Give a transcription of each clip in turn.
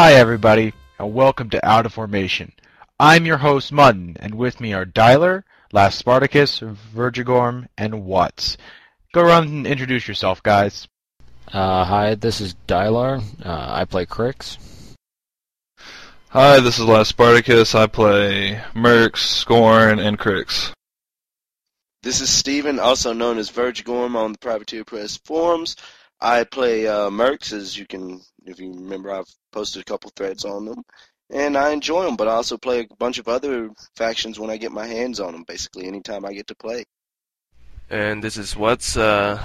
Hi, everybody, and welcome to Out of Formation. I'm your host, Mutton, and with me are Dialer, Last Spartacus, Vergigorm, and Watts. Go around and introduce yourself, guys. Uh, hi, this is Dylar. Uh, I play Cryx. Hi, this is Last Spartacus. I play Mercs, Skorne, and Cryx. This is Steven, also known as Vergigorm on the Privateer Press forums. I play uh, Mercs, as you can, if you remember, I've posted a couple threads on them, and I enjoy them. But I also play a bunch of other factions when I get my hands on them. Basically, anytime I get to play. And this is what's uh,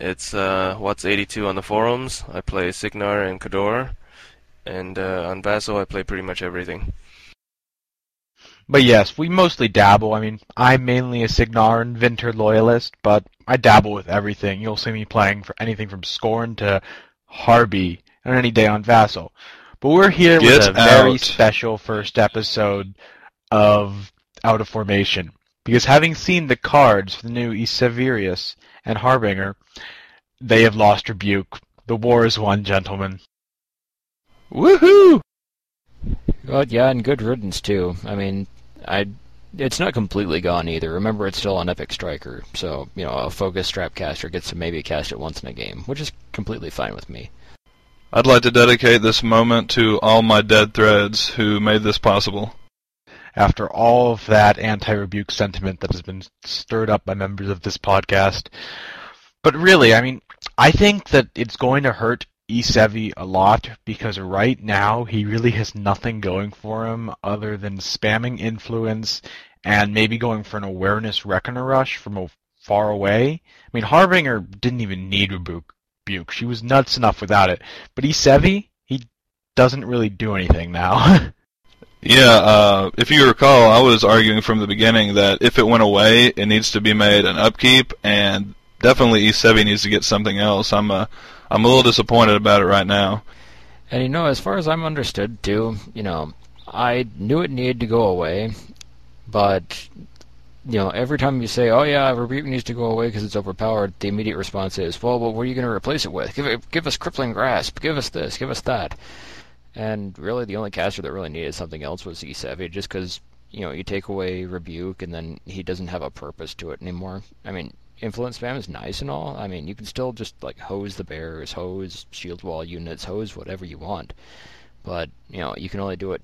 it's uh, what's 82 on the forums. I play Cygnar and Khador, and uh, on Vassal I play pretty much everything. But yes, we mostly dabble. I mean, I'm mainly a Cygnar and Vinter loyalist, but I dabble with everything. You'll see me playing for anything from Skorne to Harby on any day on Vassal. But we're here Get with a very special first episode of Out of Formation. Because having seen the cards for the new Iseverius and Harbinger, they have lost Rebuke. The war is won, gentlemen. Woohoo! Well, yeah, and good riddance too. I mean, I it's not completely gone either. Remember, it's still an epic striker, so you know a focus strap caster gets to maybe cast it once in a game, which is completely fine with me. I'd like to dedicate this moment to all my dead threads who made this possible. after all of that anti-rebuke sentiment that has been stirred up by members of this podcast. But really, I mean, I think that it's going to hurt Esevi a lot because right now he really has nothing going for him other than spamming influence and maybe going for an awareness reckoner rush from a far away. I mean, Harbinger didn't even need rebuke. She was nuts enough without it. But Esevi, he doesn't really do anything now. Yeah, uh, if you recall, I was arguing from the beginning that if it went away, it needs to be made an upkeep, and definitely E7 needs to get something else. I'm uh, I'm a little disappointed about it right now. And you know, as far as I'm understood too, you know, I knew it needed to go away, but you know, every time you say, "Oh yeah, rebuke needs to go away because it's overpowered," the immediate response is, "Well, well, what are you going to replace it with? Give it, give us crippling grasp. Give us this. Give us that." And really, the only caster that really needed something else was E7, just because you know you take away rebuke and then he doesn't have a purpose to it anymore. I mean, influence spam is nice and all. I mean, you can still just like hose the bearers, hose shield wall units, hose whatever you want, but you know you can only do it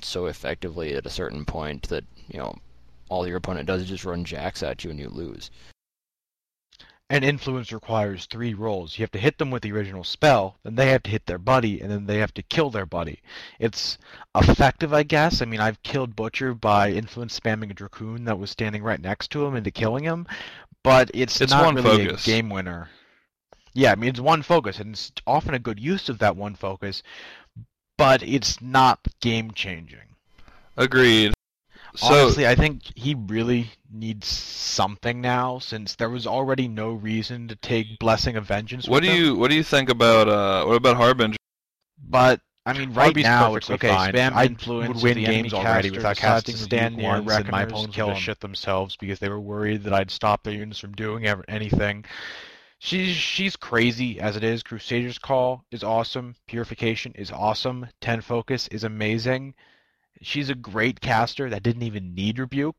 so effectively at a certain point that you know all your opponent does is just run jacks at you and you lose. And influence requires three rolls. You have to hit them with the original spell, then they have to hit their buddy, and then they have to kill their buddy. It's effective, I guess. I mean, I've killed Butcher by influence spamming a Drakhun that was standing right next to him into killing him, but it's, It's not one really focus. a game winner. Yeah, I mean, it's one focus, and it's often a good use of that one focus, but it's not game changing. Agreed. So Honestly, I think he really needs something now, since there was already no reason to take Blessing of Vengeance. what with do him. you what do you think about uh, what about Harbinger? But I mean, right Harby's now it's okay. fine. Spam I influence would win the games enemy already without casting to stand near ones, and my opponents kill shit themselves because they were worried that I'd stop their units from doing ever, anything. She's she's crazy as it is. Crusader's Call is awesome. Purification is awesome. Ten Focus is amazing. She's a great caster that didn't even need rebuke.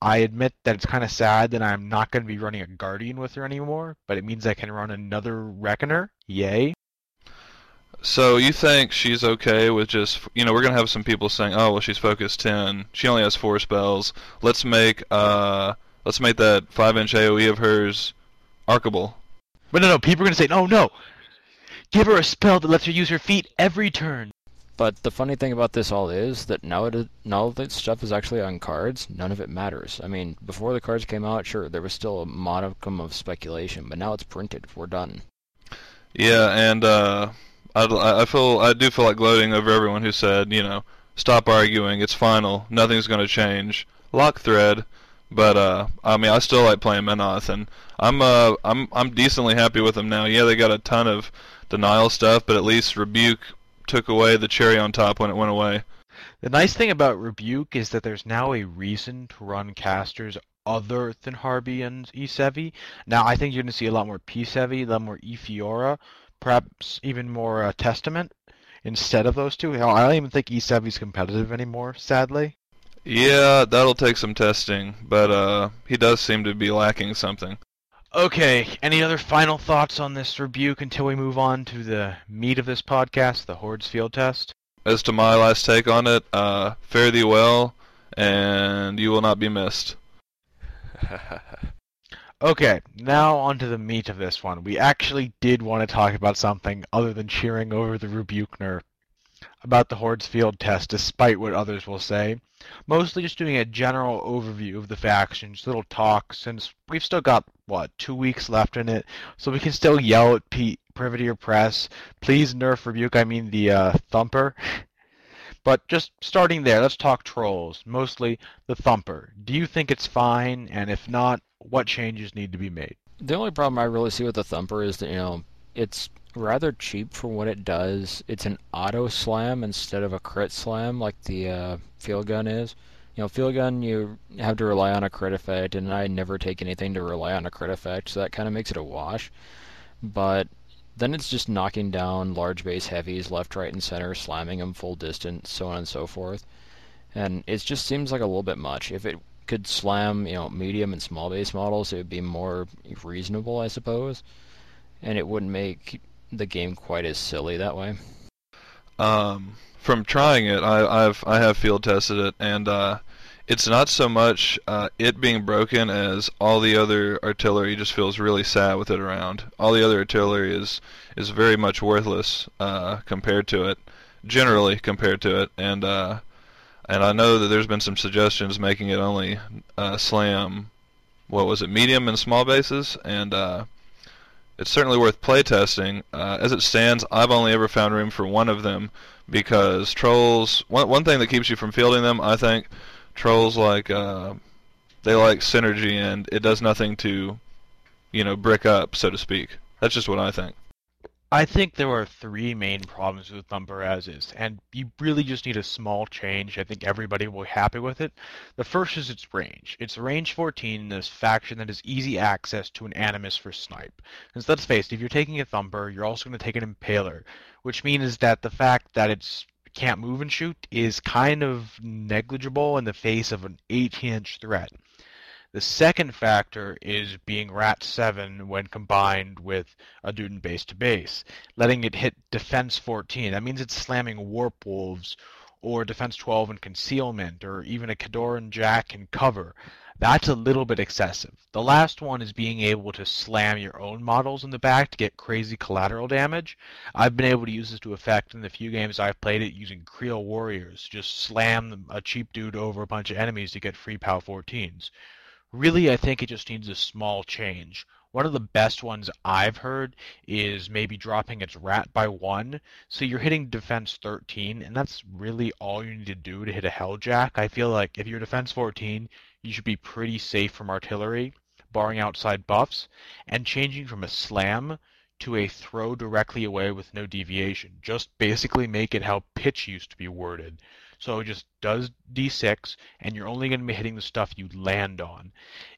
I admit that it's kind of sad that I'm not going to be running a Guardian with her anymore, but it means I can run another Reckoner. Yay. So you think she's okay with just you know we're gonna have some people saying oh well she's focused ten she only has four spells let's make uh let's make that five inch AOE of hers arcable But no, no, people are going to say, no, no. Give her a spell that lets her use her feet every turn. But the funny thing about this all is that now it now that stuff is actually on cards, none of it matters. I mean, before the cards came out, sure, there was still a modicum of speculation, but now it's printed. We're done. Yeah, and uh, I, I feel I do feel like gloating over everyone who said, you know, stop arguing, it's final, nothing's going to change. Lock thread, but uh, I mean, I still like playing Menoth, and I'm uh, I'm I'm decently happy with them now. Yeah, they got a ton of denial stuff, but at least Rebuke took away the cherry on top when it went away. The nice thing about Rebuke is that there's now a reason to run casters other than Harby and Isevi. Now, I think you're going to see a lot more P-Sevi, a lot more Efiora, perhaps even more uh, Testament instead of those two. Hell, I don't even think Isevi's competitive anymore, sadly. Yeah, that'll take some testing, but uh, he does seem to be lacking something. Okay, any other final thoughts on this rebuke until we move on to the meat of this podcast, the Hordes field test? As to my last take on it, uh, fare thee well, and you will not be missed. okay, now on to the meat of this one. We actually did want to talk about something other than cheering over the rebuke nerf about the Hordes field test, despite what others will say. Mostly just doing a general overview of the factions, little talk, since we've still got, what, two weeks left in it, so we can still yell at P- Privateer Press, please nerf rebuke, I mean the uh, Thumper. But just starting there, let's talk trolls, mostly the Thumper. Do you think it's fine, and if not, what changes need to be made? The only problem I really see with the Thumper is that, you know, it's rather cheap for what it does. It's an auto slam instead of a crit slam like the uh, field gun is. You know, field gun you have to rely on a crit effect, and I never take anything to rely on a crit effect, so that kind of makes it a wash. But then it's just knocking down large base heavies left, right, and center, slamming them full distance, so on and so forth. And it just seems like a little bit much. If it could slam, you know, medium and small base models, it would be more reasonable, I suppose. And it wouldn't make the game quite as silly that way? Um, from trying it, I, have I have field tested it, and uh, it's not so much uh, it being broken as all the other artillery just feels really sad with it around. All the other artillery is is very much worthless uh, compared to it, generally compared to it, and uh, and I know that there's been some suggestions making it only uh, slam, what was it, medium and small bases, and uh, it's certainly worth playtesting. Uh, as it stands, I've only ever found room for one of them because trolls. One one thing that keeps you from fielding them, I think, trolls like uh, they like synergy, and it does nothing to, you know, brick up, so to speak. That's just what I think. I think there are three main problems with Thumper as is, and you really just need a small change. I think everybody will be happy with it. The first is its range. It's range 14 in this faction that has easy access to an Animus for snipe. Because let's face it, if you're taking a Thumper, you're also going to take an Impaler, which means that the fact that it's can't move and shoot is kind of negligible in the face of an 18-inch threat. The second factor is being RAT 7 when combined with a Duden base to base, letting it hit defense 14. That means it's slamming Warp Wolves or defense 12 in concealment or even a Khadoran Jack in cover. That's a little bit excessive. The last one is being able to slam your own models in the back to get crazy collateral damage. I've been able to use this to effect in the few games I've played it using Kriel Warriors. Just slam a cheap dude over a bunch of enemies to get free POW 14s. Really, I think it just needs a small change. One of the best ones I've heard is maybe dropping its rat by one. So you're hitting defense 13, and that's really all you need to do to hit a Helljack. I feel like if you're defense 14, you should be pretty safe from artillery, barring outside buffs, and changing from a slam to a throw directly away with no deviation. Just basically make it how pitch used to be worded. So it just does d6, and you're only going to be hitting the stuff you land on.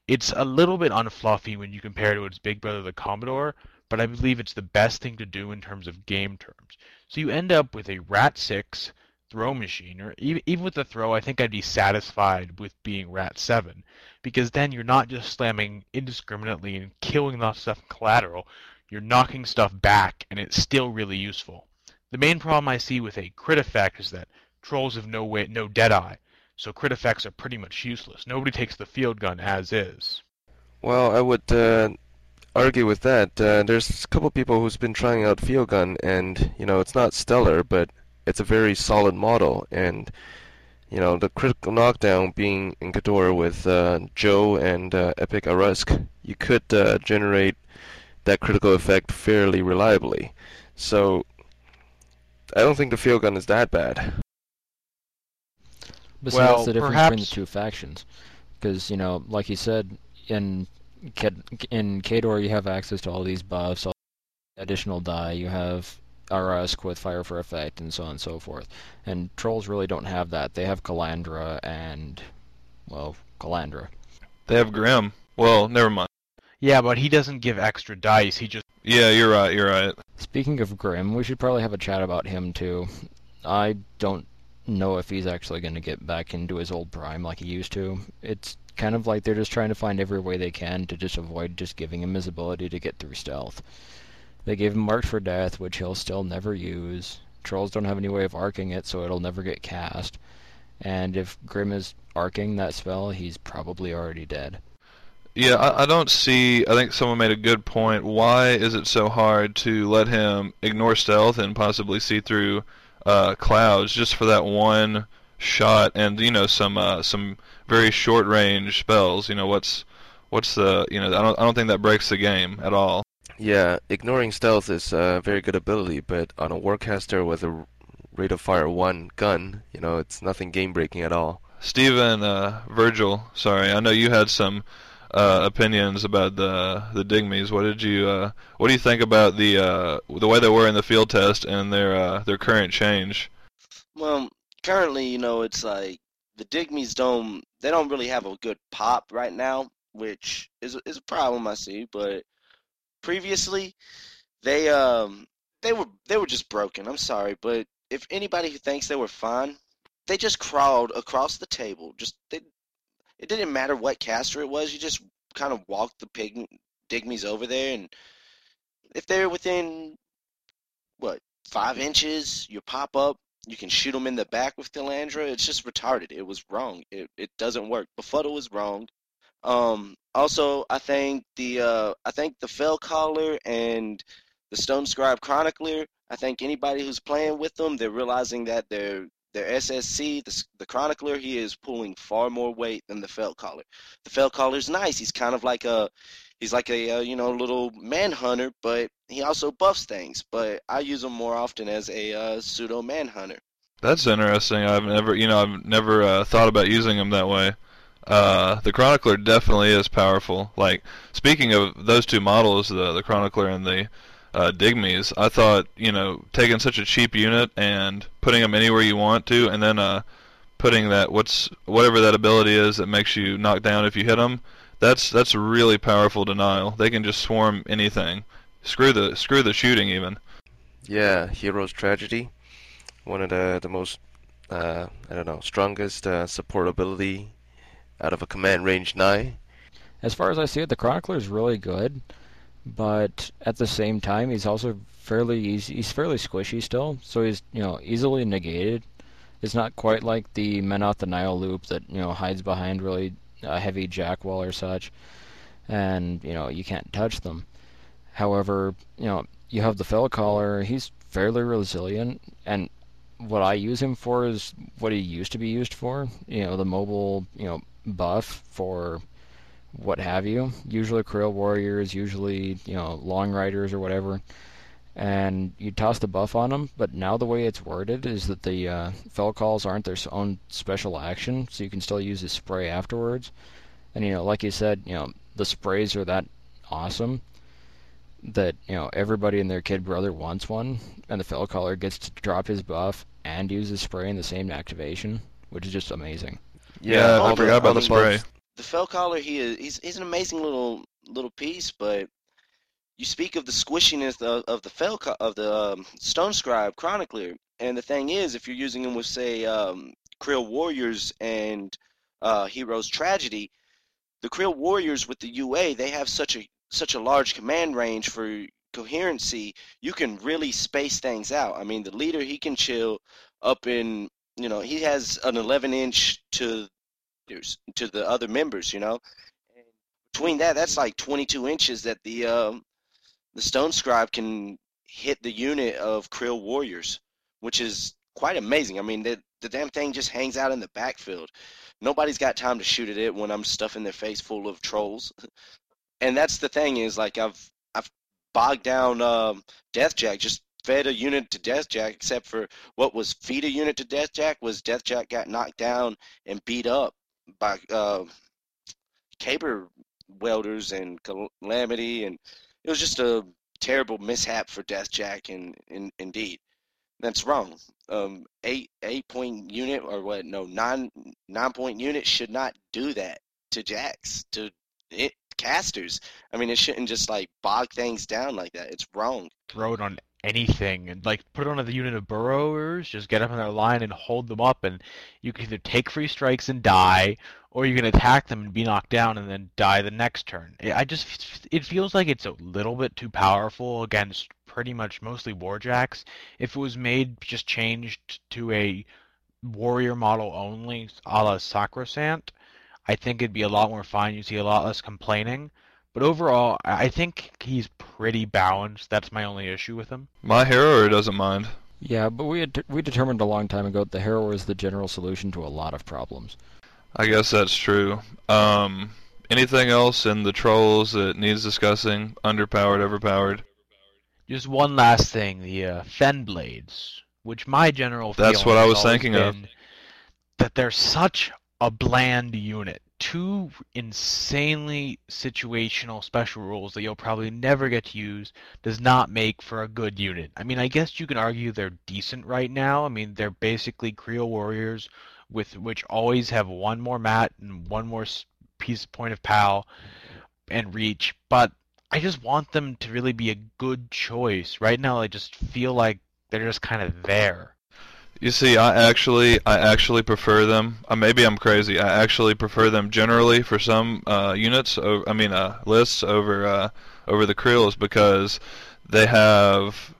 It's a little bit unfluffy when you compare it to its big brother, the Commodore, but I believe it's the best thing to do in terms of game terms. So you end up with a Rat 6 throw machine, or even, even with the throw, I think I'd be satisfied with being Rat 7, because then you're not just slamming indiscriminately and killing that stuff collateral, you're knocking stuff back, and it's still really useful. The main problem I see with a crit effect is that Trolls have no way, no Deadeye, so crit effects are pretty much useless. Nobody takes the field gun as is. Well, I would uh, argue with that. Uh, there's a couple people who's been trying out field gun, and you know it's not stellar, but it's a very solid model, and you know the critical knockdown being in Khador with uh, Joe and uh, Epic Irusk, you could uh, generate that critical effect fairly reliably. So I don't think the field gun is that bad. But see, Well, that's the difference perhaps- between the two factions. Because, you know, like you said, in Ked- in Khador you have access to all these buffs, all additional die. You have Irusk with Fire for Effect, and so on and so forth. And Trolls really don't have that. They have Calandra and, well, Calandra. They have Grim. Well, never mind. Yeah, but he doesn't give extra dice. He just Yeah, you're right. You're right. Speaking of Grim, we should probably have a chat about him too. I don't know if he's actually going to get back into his old prime like he used to. It's kind of like they're just trying to find every way they can to just avoid just giving him his ability to get through stealth. They gave him March for Death, which he'll still never use. Trolls don't have any way of arcing it, so it'll never get cast. And if Grim is arcing that spell, he's probably already dead. Yeah, I, I don't see. I think someone made a good point. Why is it so hard to let him ignore stealth and possibly see through uh, clouds just for that one shot? And you know, some uh, some very short range spells. You know, what's what's the you know? I don't I don't think that breaks the game at all. Yeah, ignoring stealth is a very good ability, but on a warcaster with a rate of fire one gun, you know, it's nothing game breaking at all. Stephen, uh, Virgil, sorry, I know you had some uh, opinions about the the Digmies. What did you uh, What do you think about the uh, the way they were in the field test and their uh, their current change? Well, currently, you know, it's like the Digmies don't they don't really have a good pop right now, which is is a problem I see. But previously, they um they were they were just broken. I'm sorry, but if anybody who thinks they were fine, they just crawled across the table. Just they, it didn't matter what caster it was. You just kind of walked the pig Digmies over there, and if they're within what five inches, you pop up. You can shoot them in the back with Calandra. It's just retarded. It was wrong. It it doesn't work. Befuddle was wrong. Um, also, I think the uh, I think the Fell Caller and the Stone Scribe Chronicler. I think anybody who's playing with them, they're realizing that their their SSC, the, the Chronicler, he is pulling far more weight than the Fell Caller. The Fell Caller's nice. He's kind of like a he's like a uh, you know little manhunter, but he also buffs things. But I use him more often as a uh, pseudo manhunter. That's interesting. I've never, you know, I've never uh, thought about using him that way. Uh, the Chronicler definitely is powerful. Like speaking of those two models, the the Chronicler and the uh, Digmies, I thought you know taking such a cheap unit and putting them anywhere you want to, and then uh, putting that what's whatever that ability is that makes you knock down if you hit them. That's that's really powerful denial. They can just swarm anything. Screw the screw the shooting even. Yeah, Hero's Tragedy, one of the the most uh, I don't know strongest uh, support ability out of a command range nine. As far as I see it, the Chronicler is really good, but at the same time, he's also fairly easy. He's fairly squishy still, so he's you know easily negated. It's not quite like the Menoth the Nile loop that you know hides behind really a heavy jack wall or such, and you know you can't touch them. However, you know you have the Fell Caller. He's fairly resilient, and what I use him for is what he used to be used for. You know the mobile you know buff for what have you. Usually Kriel Warriors, usually, you know, Long Riders or whatever. And you toss the buff on them, but now the way it's worded is that the uh, fell calls aren't their own special action, so you can still use the spray afterwards. And, you know, like you said, you know, the sprays are that awesome that, you know, everybody and their kid brother wants one, and the fell caller gets to drop his buff and use the spray in the same activation, which is just amazing. Yeah, I all forgot about the spray. buffs- The Fell Caller, he is he's, he's an amazing little little piece, but you speak of the squishiness of, of the Fell Ca- of the um, Stone Scribe Chronicler, and the thing is, if you're using him with say um, Kriel Warriors and uh, Heroes Tragedy, the Kriel Warriors with the UA, they have such a such a large command range for coherency. You can really space things out. I mean, the leader he can chill up in you know he has an 11 inch to to the other members, you know. And between that, that's like 22 inches that the um, the Stone Scribe can hit the unit of Kriel Warriors, which is quite amazing. I mean, the the damn thing just hangs out in the backfield. Nobody's got time to shoot at it when I'm stuffing their face full of trolls. And that's the thing is like I've I've bogged down um, Deathjack, just fed a unit to Deathjack, except for what was feed a unit to Deathjack was Deathjack got knocked down and beat up by uh, caber welders and calamity, and it was just a terrible mishap for Deathjack. And, and indeed, that's wrong. Um, eight eight point unit or what? No, nine nine point unit should not do that to jacks to it, casters. I mean, it shouldn't just like bog things down like that. It's wrong. It on anything and like put it on the unit of burrowers. Just get up in their line and hold them up, and you can either take free strikes and die, or you can attack them and be knocked down and then die the next turn. I just it feels like it's a little bit too powerful against pretty much mostly warjacks. If it was made just changed to a warrior model only, a la Sacrosanct, I think it'd be a lot more fun. You see a lot less complaining. But overall, I think he's pretty balanced. That's my only issue with him. My hero doesn't mind. Yeah, but we had we determined a long time ago that the hero is the general solution to a lot of problems. I guess that's true. Um, anything else in the trolls that needs discussing? Underpowered, overpowered? Just one last thing: the uh, Fennblades, which my general that's what I was thinking of. That they're such a bland unit. Two insanely situational special rules that you'll probably never get to use does not make for a good unit. I mean, I guess you can argue they're decent right now. I mean, they're basically Kriel warriors with which always have one more mat and one more piece point of pal and reach, but I just want them to really be a good choice. Right now, I just feel like they're just kind of there. You see, I actually, I actually prefer them. Uh, maybe I'm crazy. I actually prefer them generally for some uh, units. Over, I mean, uh, lists over uh, over the kriels because they have,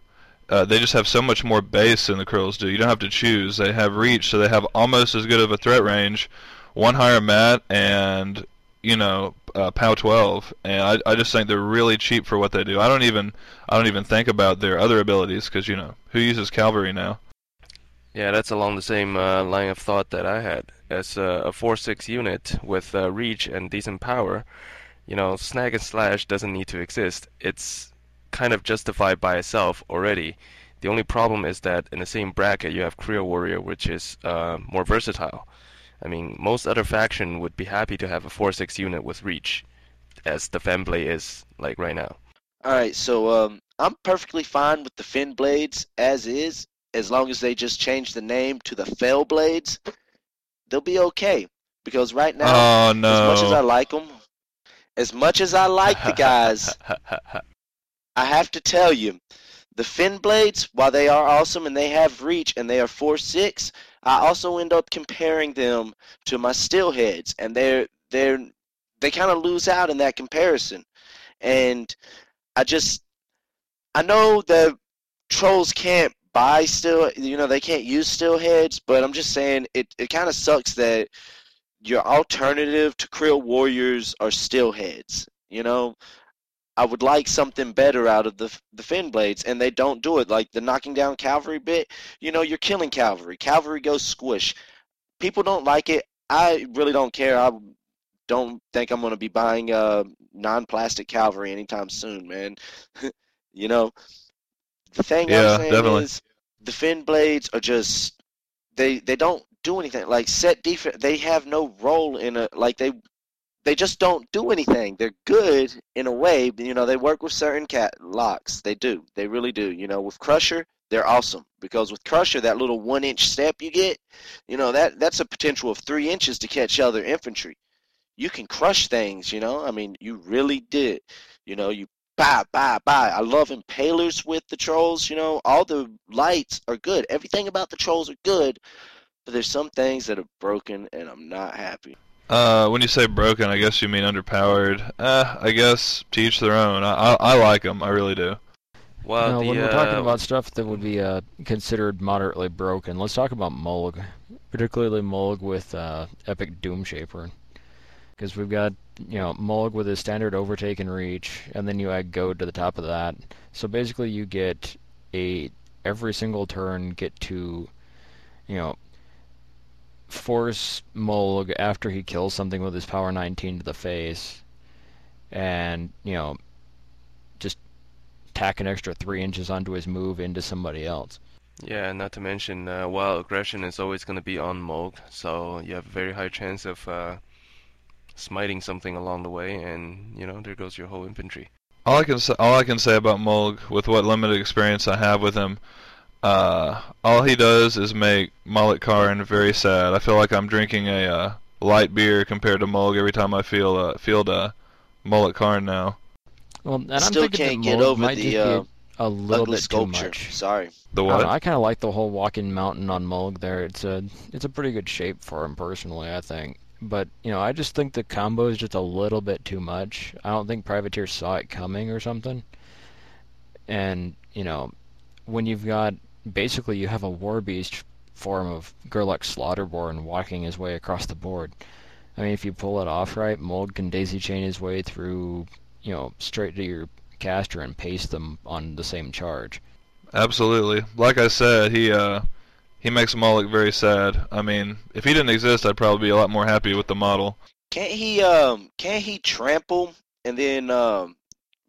uh, they just have so much more base than the kriels do. You don't have to choose. They have reach, so they have almost as good of a threat range, one higher mat, and you know, uh, POW 12, and I, I just think they're really cheap for what they do. I don't even I don't even think about their other abilities because you know who uses cavalry now. Yeah, that's along the same uh, line of thought that I had. As a, a 4-6 unit with uh, reach and decent power, you know, snag and slash doesn't need to exist. It's kind of justified by itself already. The only problem is that in the same bracket you have Kriel Warrior, which is uh, more versatile. I mean, most other faction would be happy to have a 4-6 unit with reach, as the Fennblade is like right now. All right, so um, I'm perfectly fine with the Fennblades as is as long as they just change the name to the Fell Blades, they'll be okay. Because right now, oh, no. as much as I like them, as much as I like the guys, I have to tell you, the Fennblades, while they are awesome and they have reach and they are 4-6, I also end up comparing them to my Steelheads, and they're they're they kind of lose out in that comparison. And I just I know the trolls can't buy still, you know, they can't use steel heads, but I'm just saying it, it kind of sucks that your alternative to Kriel Warriors are steel heads, you know? I would like something better out of the the Fennblades, and they don't do it. Like the knocking down cavalry bit, you know, you're killing cavalry. Cavalry goes squish. People don't like it. I really don't care. I don't think I'm going to be buying a non-plastic cavalry anytime soon, man. you know, the thing yeah, I'm saying definitely. is the Fennblades are just they they don't do anything. Like set defense, they have no role in a like they they just don't do anything. They're good in a way, but you know they work with certain cat locks. They do, they really do. You know, with Crusher, they're awesome because with Crusher, that little one inch step you get, you know that that's a potential of three inches to catch other infantry. You can crush things. You know, I mean, you really did. You know, you Bye, bye, bye. I love impalers with the trolls. You know, all the lights are good. Everything about the trolls are good, but there's some things that are broken, and I'm not happy. Uh, when you say broken, I guess you mean underpowered. Uh, I guess to each their own. I I, I like them. I really do. Well, no, when we're talking uh, about stuff that would be uh, considered moderately broken, let's talk about Mulg, particularly Mulg with uh, Epic Doom Shaper because we've got you know Mulg with his standard overtake and reach, and then you add Goad to the top of that. So basically, you get a every single turn get to you know, force Mulg after he kills something with his power 19 to the face, and you know, just tack an extra three inches onto his move into somebody else. Yeah, not to mention, uh, while aggression is always going to be on Mulg, so you have a very high chance of uh, smiting something along the way, and you know there goes your whole infantry. All I can say, all I can say about Mulg, with what limited experience I have with him, uh, all he does is make Mullet Karn very sad. I feel like I'm drinking a uh, light beer compared to Mulg every time I feel uh, field a Mullet Karn now. Well, and I'm Still thinking can't that get over might the, just uh, be a little Ugly bit too sculpture. much. Sorry. The I, what? know, I kind of like the whole walking mountain on Mulg there. It's a it's a pretty good shape for him personally, I think. But you know, I just think the combo is just a little bit too much. I don't think Privateer saw it coming or something. And you know, when you've got basically you have a war beast form of Gerlach Slaughterborn walking his way across the board. I mean, if you pull it off right, Mulg can daisy chain his way through, you know, straight to your caster and paste them on the same charge. Absolutely. Like I said, he uh, he makes them all look very sad. I mean, if he didn't exist, I'd probably be a lot more happy with the model. Can't he um can't he trample and then um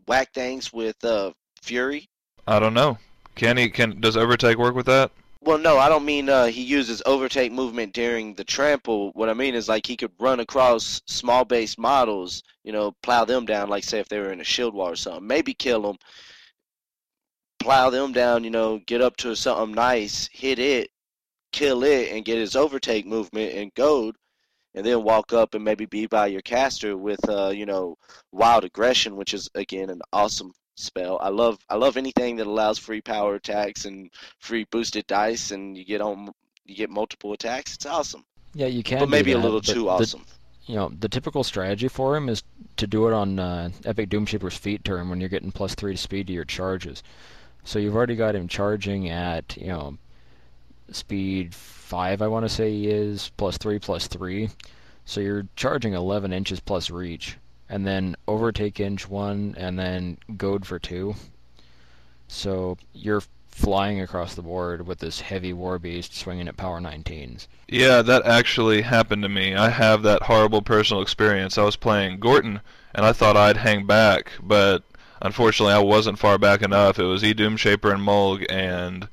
whack things with uh fury? I don't know. Can he? Can does overtake work with that? Well, no, I don't mean uh, he uses overtake movement during the trample. What I mean is like he could run across small base models, you know, plow them down. Like say if they were in a shield wall or something, maybe kill them, plow them down. You know, get up to something nice, hit it, kill it, and get his overtake movement and goad, and then walk up and maybe be by your caster with uh, you know, wild aggression, which is again an awesome spell. I love I love anything that allows free power attacks and free boosted dice, and you get on you get multiple attacks. It's awesome, Yeah, you can. but maybe a little too the- awesome. you know, the typical strategy for him is to do it on uh, Epic Doomshaper's feet turn when you're getting plus three to speed to your charges. So you've already got him charging at, you know, speed five, I want to say he is, plus three, plus three. So you're charging 11 inches plus reach, and then overtake inch one, and then goad for two. So you're flying across the board with this heavy war beast swinging at power 19s. Yeah, that actually happened to me. I have that horrible personal experience. I was playing Gorten, and I thought I'd hang back, but unfortunately I wasn't far back enough. It was E Doomshaper and Mulg, and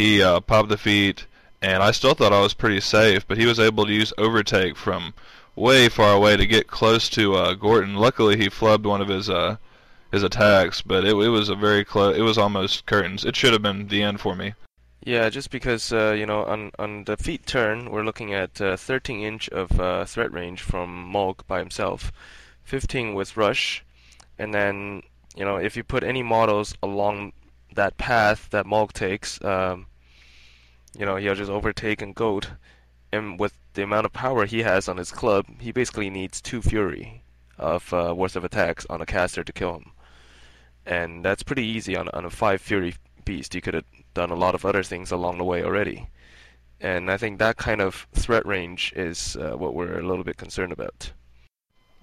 he uh, popped the feet, and I still thought I was pretty safe, but he was able to use overtake from way far away to get close to uh, Gorten. Luckily, he flubbed one of his uh, his attacks, but it, it was a very close. It was almost curtains. It should have been the end for me. Yeah, just because uh, you know on on the feet turn we're looking at uh, 13 inch of uh, threat range from Mulg by himself, 15 with rush, and then you know if you put any models along that path that Mulg takes, um, you know he'll just overtake and goat, and with the amount of power he has on his club, he basically needs two fury of uh, worth of attacks on a caster to kill him, and that's pretty easy on on a five fury beast. You could have done a lot of other things along the way already. And I think that kind of threat range is uh, what we're a little bit concerned about.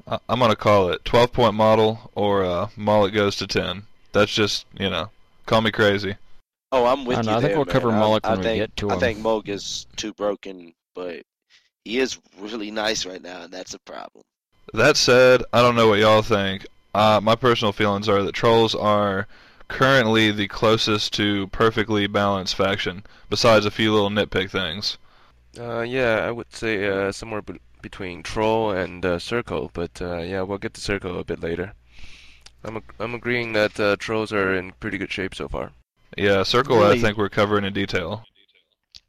I'm gonna call it 12 point model or uh, Mullet goes to 10. That's just you know, call me crazy. Oh, I'm with I you know, I think there, we'll man. cover I- Mullock I, when we think, get to I him. think Mulg is too broken, but he is really nice right now, and that's a problem. That said, I don't know what y'all think. Uh, my personal feelings are that trolls are currently the closest to perfectly balanced faction, besides a few little nitpick things. Uh, yeah, I would say uh, somewhere be- between Troll and uh, Circle, but uh, yeah, we'll get to Circle a bit later. I'm, ag- I'm agreeing that uh, Trolls are in pretty good shape so far. Yeah, circle I think we're covering in detail.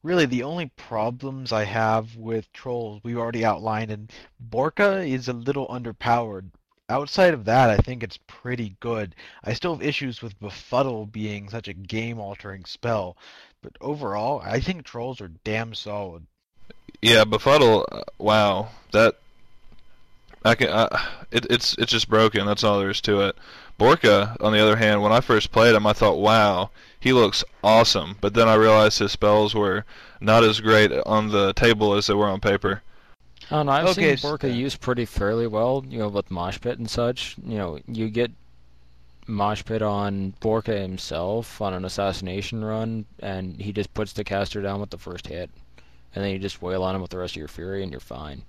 Really, the only problems I have with trolls we've already outlined, and Borka is a little underpowered. Outside of that, I think it's pretty good. I still have issues with Befuddle being such a game-altering spell, but overall, I think trolls are damn solid. Yeah, befuddle. Uh, wow, that I can. Uh, it, it's it's just broken. That's all there is to it. Borka, on the other hand, when I first played him, I thought, wow, he looks awesome. But then I realized his spells were not as great on the table as they were on paper. Oh, I don't. I've Okay, seen so- Borka uh, used pretty fairly well, you know, with Mosh Pit and such. You know, you get Mosh Pit on Borka himself on an assassination run, and he just puts the caster down with the first hit. and then you just wail on him with the rest of your fury, and you're fine.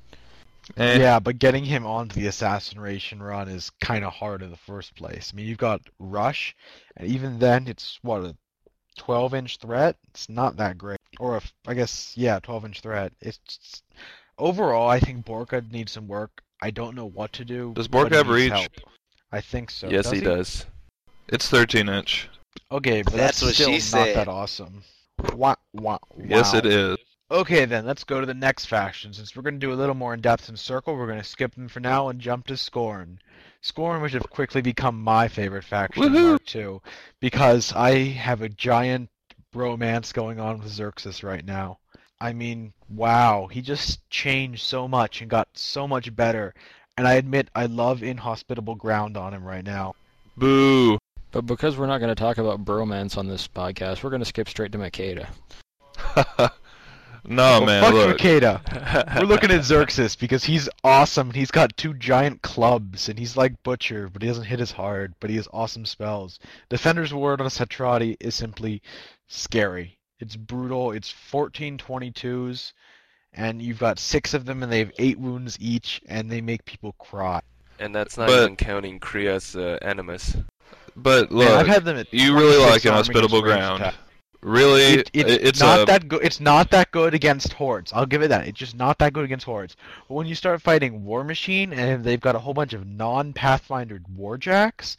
Eh, Yeah, but getting him onto the assassination run is kind of hard in the first place. I mean, you've got Rush, and even then, it's what a 12-inch threat. It's not that great. Or if I guess, yeah, 12-inch threat. It's just- overall, I think Borka needs some work. I don't know what to do. Does Borka have needs reach? help. I think so. yes, does he does. It's 13 inch. Okay, but That's that's, what still she not said. that awesome. Wah, wah, Yes, it is. Okay, then let's go to the next faction. Since we're going to do a little more in depth in Circle, we're going to skip them for now and jump to Skorne. Skorne, which have quickly become my favorite faction, Woohoo! Mark II, because I have a giant romance going on with Xerxis right now. I mean, wow, he just changed so much and got so much better. And I admit I love inhospitable ground on him right now. Boo. But because we're not going to talk about bromance on this podcast, we're going to skip straight to Makeda. no, Well, man, fuck look. Makeda. We're looking at Xerxis because he's awesome. He's got two giant clubs, and he's like Butcher, but he doesn't hit as hard, but he has awesome spells. Defender's Ward on a Cetrati is simply scary. It's brutal. It's 14 22s, and you've got six of them, and they have eight wounds each, and they make people cry. And that's not But- even counting Krea's uh, Animus. But Man, I've look, had them at you really like arm inhospitable ground. attack. Really, It, it's, it's not a that good. It's not that good against hordes. I'll give it that. It's just not that good against hordes. But when you start fighting War Machine and they've got a whole bunch of non-Pathfinder Warjacks,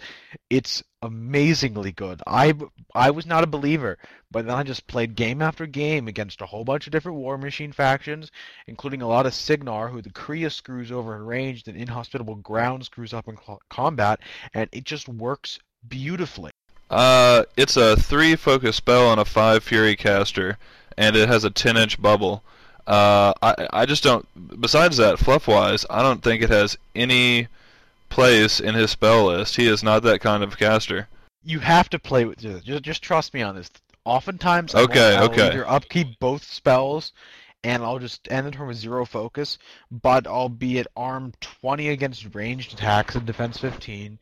it's amazingly good. I I was not a believer, but then I just played game after game against a whole bunch of different War Machine factions, including a lot of Cygnar, who the Krea screws over in ranged and inhospitable ground screws up in combat, and it just works beautifully. Uh, it's a three focus spell and a five fury caster, and it has a ten inch bubble. Uh, I I just don't. Besides that, fluff wise, I don't think it has any place in his spell list. He is not that kind of caster. you have to play with just just, trust me on this. Oftentimes, Okay, I'll okay. either upkeep both spells, and I'll just end the turn with zero focus, but I'll be at arm 20 against ranged attacks and defense 15,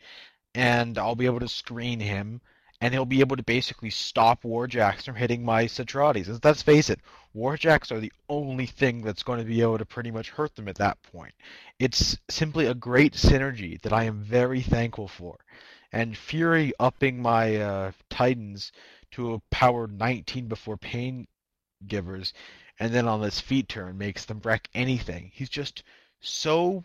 and I'll be able to screen him, and he'll be able to basically stop Warjacks from hitting my Cetratis. Let's face it, Warjacks are the only thing that's going to be able to pretty much hurt them at that point. It's simply a great synergy that I am very thankful for and Fury upping my uh, Titans to a power 19 before Pain Givers, and then on this feet turn makes them wreck anything. He's just so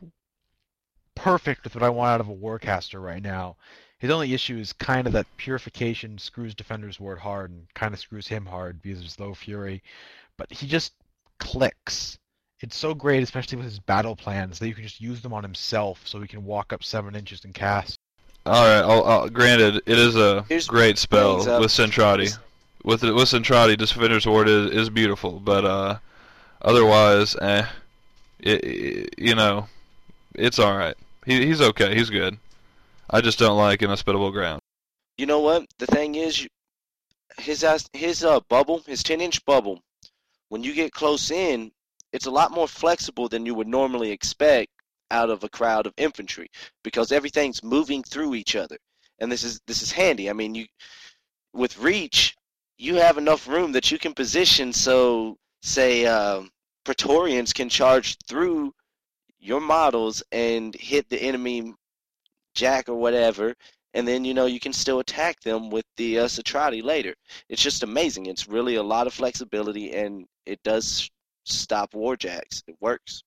perfect with what I want out of a Warcaster right now. His only issue is kind of that Purification screws Defender's Ward hard and kind of screws him hard because of his low Fury, but he just clicks. It's so great, especially with his battle plans, that you can just use them on himself so he can walk up seven inches and cast. All right, I'll, I'll, granted, it is a Here's great spell with Cetrati. With with Cetrati, Defender's Ward is, is beautiful, but uh, otherwise, eh, it, it- you know, it's all right. He he's okay. He's good. I just don't like inhospitable ground. You know what? The thing is, his ass- his uh bubble, his 10 inch bubble, when you get close in, it's a lot more flexible than you would normally expect out of a crowd of infantry because everything's moving through each other, and this is this is handy. I mean, you with reach, you have enough room that you can position so say um Praetorians can charge through your models and hit the enemy jack or whatever and then you know you can still attack them with the uh, Cetrati later. It's just amazing. It's really a lot of flexibility, and it does stop warjacks. It works.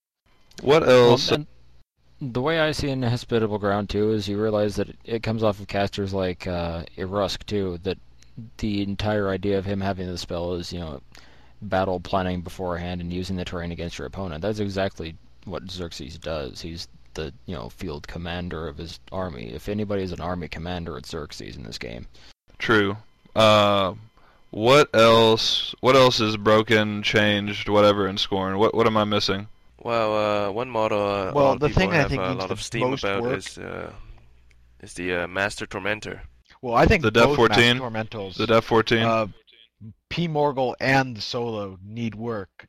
What else? and the way I see Inhospitable Ground too is you realize that it, it comes off of casters like uh, Irusk too. That the entire idea of him having the spell is you know battle planning beforehand and using the terrain against your opponent. That's exactly what Xerxis does. He's the you know field commander of his army. If anybody is an army commander, it's Xerxis in this game. True. Uh, what else? What else is broken, changed, whatever in Skorne? What what am I missing? Well, uh, one model uh, a Well, lot the people thing I think a needs lot the of steam most about work- is uh, is the uh, Master Tormentor. Well, I think The Def 14? Master Tormentals, The Def 14. uh, P. Morghoul and the Solo need work.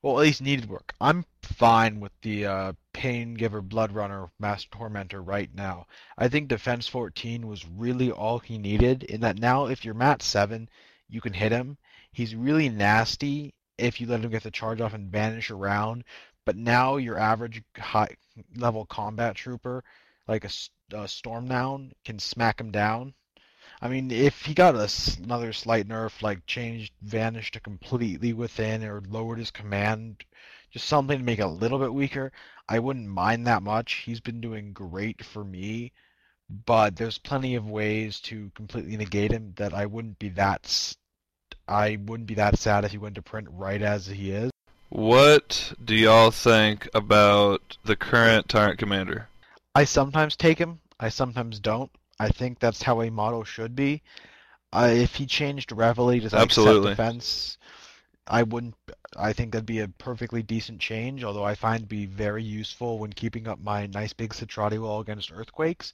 Well, at least needed work. I'm fine with the uh, Pain Giver Blood Runner Master Tormentor right now. I think Defense 14 was really all he needed. In that now, if you're Mat 7, you can hit him. He's really nasty if you let him get the charge off and vanish around. But now your average high level combat trooper, like a, a storm noun, can smack him down. I mean, if he got a, another slight nerf, like changed vanish to completely within or lowered his command, just something to make it a little bit weaker, I wouldn't mind that much. He's been doing great for me, but there's plenty of ways to completely negate him that I wouldn't be that I wouldn't be that sad if he went to print right as he is. What do y'all think about the current Tyrant Commander? I sometimes take him. I sometimes don't. I think that's how a model should be. Uh, if he changed Reveille to like set defense, I wouldn't. I think that'd be a perfectly decent change. Although I find to be very useful when keeping up my nice big Cetrati wall against earthquakes.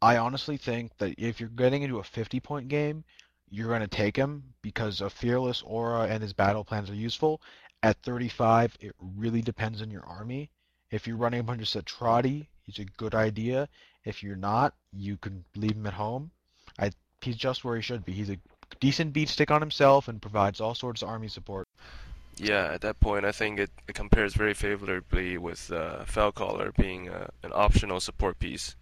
I honestly think that if you're getting into a 50 point game, you're going to take him because a fearless aura and his battle plans are useful. At 35, it really depends on your army. If you're running a bunch of Cetrati, he's a good idea. If you're not, you can leave him at home. I, he's just where he should be. He's a decent beat stick on himself and provides all sorts of army support. Yeah, at that point, I think it, it compares very favorably with uh, Felcaller being uh, an optional support piece.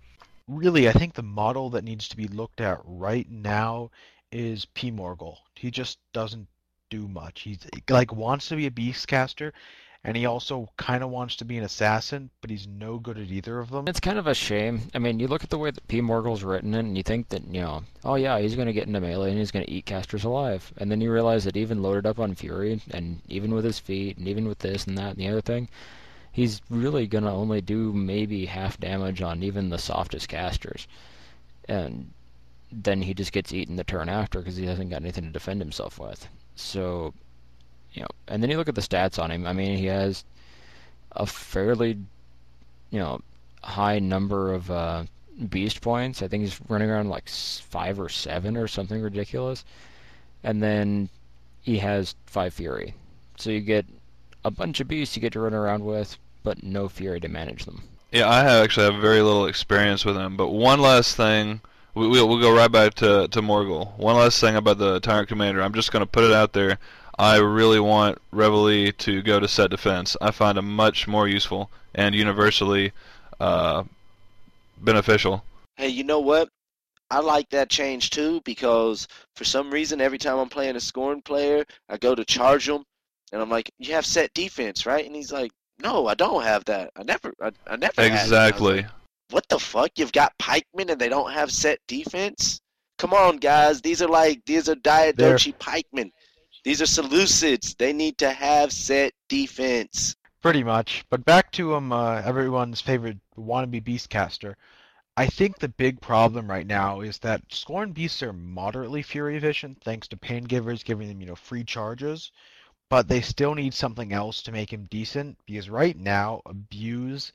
Really, I think the model that needs to be looked at right now is P. Morghoul. He just doesn't do much. He's like wants to be a beastcaster, and he also kind of wants to be an assassin, but he's no good at either of them. It's kind of a shame. I mean, you look at the way that P. Morghoul's written it, and you think that, you know, oh yeah, he's going to get into melee and he's going to eat casters alive. And then you realize that even loaded up on Fury, and even with his feet, and even with this and that and the other thing, he's really going to only do maybe half damage on even the softest casters. And then he just gets eaten the turn after because he hasn't got anything to defend himself with. So, you know, and then you look at the stats on him. I mean, he has a fairly, you know, high number of uh, beast points. I think he's running around like five or seven or something ridiculous. And then he has five fury. So you get a bunch of beasts you get to run around with, but no fury to manage them. Yeah, I have actually have very little experience with him. But one last thing, we, we'll, we'll go right back to to Morghoul. One last thing about the Tyrant Commander. I'm just going to put it out there. I really want Reveille to go to set defense. I find him much more useful and universally uh, beneficial. Hey, you know what? I like that change too because for some reason, every time I'm playing a scoring player, I go to charge him, and I'm like, "You have set defense, right?" And he's like, "No, I don't have that. I never, I, I never." had I Exactly. like, what the fuck? You've got pikemen and they don't have set defense? Come on, guys. These are like these are Diadochi pikemen. These are Seleucids. They need to have set defense. Pretty much. But back to um, uh, everyone's favorite wannabe beastcaster. I think the big problem right now is that Skorne Beasts are moderately fury efficient thanks to Pain Givers giving them, you know, free charges, but they still need something else to make him decent because right now Abuse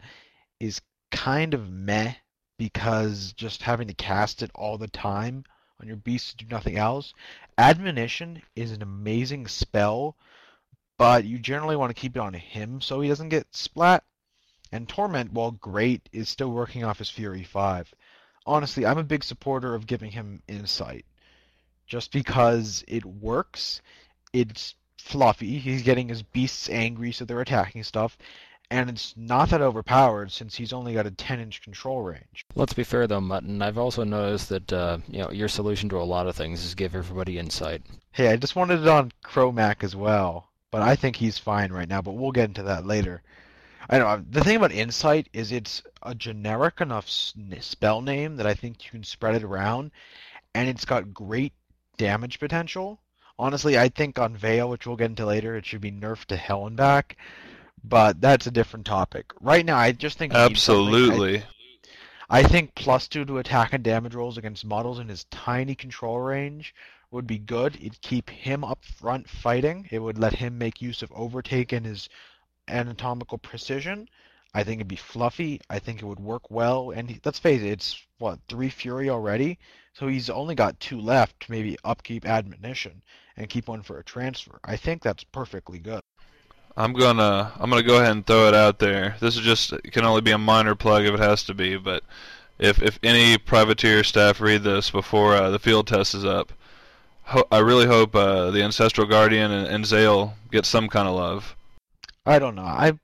is kind of meh because just having to cast it all the time on your beast to do nothing else. Admonition is an amazing spell, but you generally want to keep it on him so he doesn't get splat. And Torment, while great, is still working off his Fury 5. Honestly, I'm a big supporter of giving him Incite. Just because it works, it's fluffy, he's getting his beasts angry so they're attacking stuff, and it's not that overpowered since he's only got a 10 inch control range. Let's be fair though, Mutton. I've also noticed that uh, you know your solution to a lot of things is give everybody Incite. Hey, I just wanted it on Kromac as well, but I think he's fine right now, but we'll get into that later. I know, the thing about Incite is it's a generic enough spell name that I think you can spread it around, and it's got great damage potential. Honestly, I think on Vayl, which we'll get into later, it should be nerfed to hell and back, but that's a different topic. Right now, I just think something- I- Absolutely. I think plus two to attack and damage rolls against models in his tiny control range would be good. It'd keep him up front fighting. It would let him make use of overtake and his anatomical precision. I think it'd be fluffy. I think it would work well. And he, let's face it, it's what three fury already, so he's only got two left. to Maybe upkeep admonition and keep one for a transfer. I think that's perfectly good. I'm gonna I'm gonna go ahead and throw it out there. This is just can only be a minor plug if it has to be, but if if any privateer staff read this before uh, the field test is up, ho- I really hope uh, the Ancestral Guardian and, and Zaal get some kind of love. I don't know. I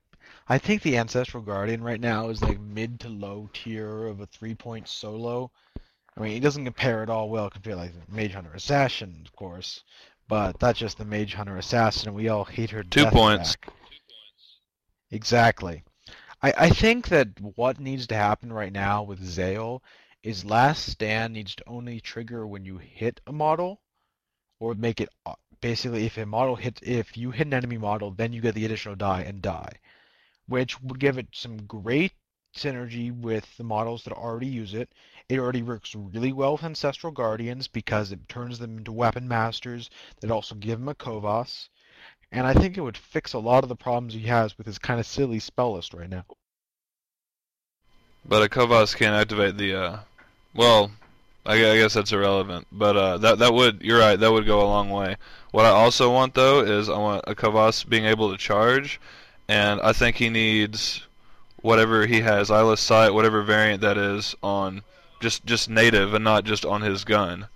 I think the Ancestral Guardian right now is like mid to low tier of a three point solo. I mean, he doesn't compare at all well compared to like Mage Hunter Assassin, of course, but that's just the Mage Hunter Assassin, and we all hate her. Two points. back. Exactly. I, I think that what needs to happen right now with Zaal is Last Stand needs to only trigger when you hit a model, or make it uh, basically if a model hits if you hit an enemy model, then you get the additional die and die, which would give it some great synergy with the models that already use it. It already works really well with Ancestral Guardians because it turns them into weapon masters that also give him a Kovaas. And I think it would fix a lot of the problems he has with his kind of silly spell list right now. But a Kovaas can't activate the. Uh, well, I, guess that's irrelevant. But uh, that that would you're right. That would go a long way. What I also want though is I want a Kovaas being able to charge, and I think he needs whatever he has, eyeless sight, whatever variant that is on just just native and not just on his gun.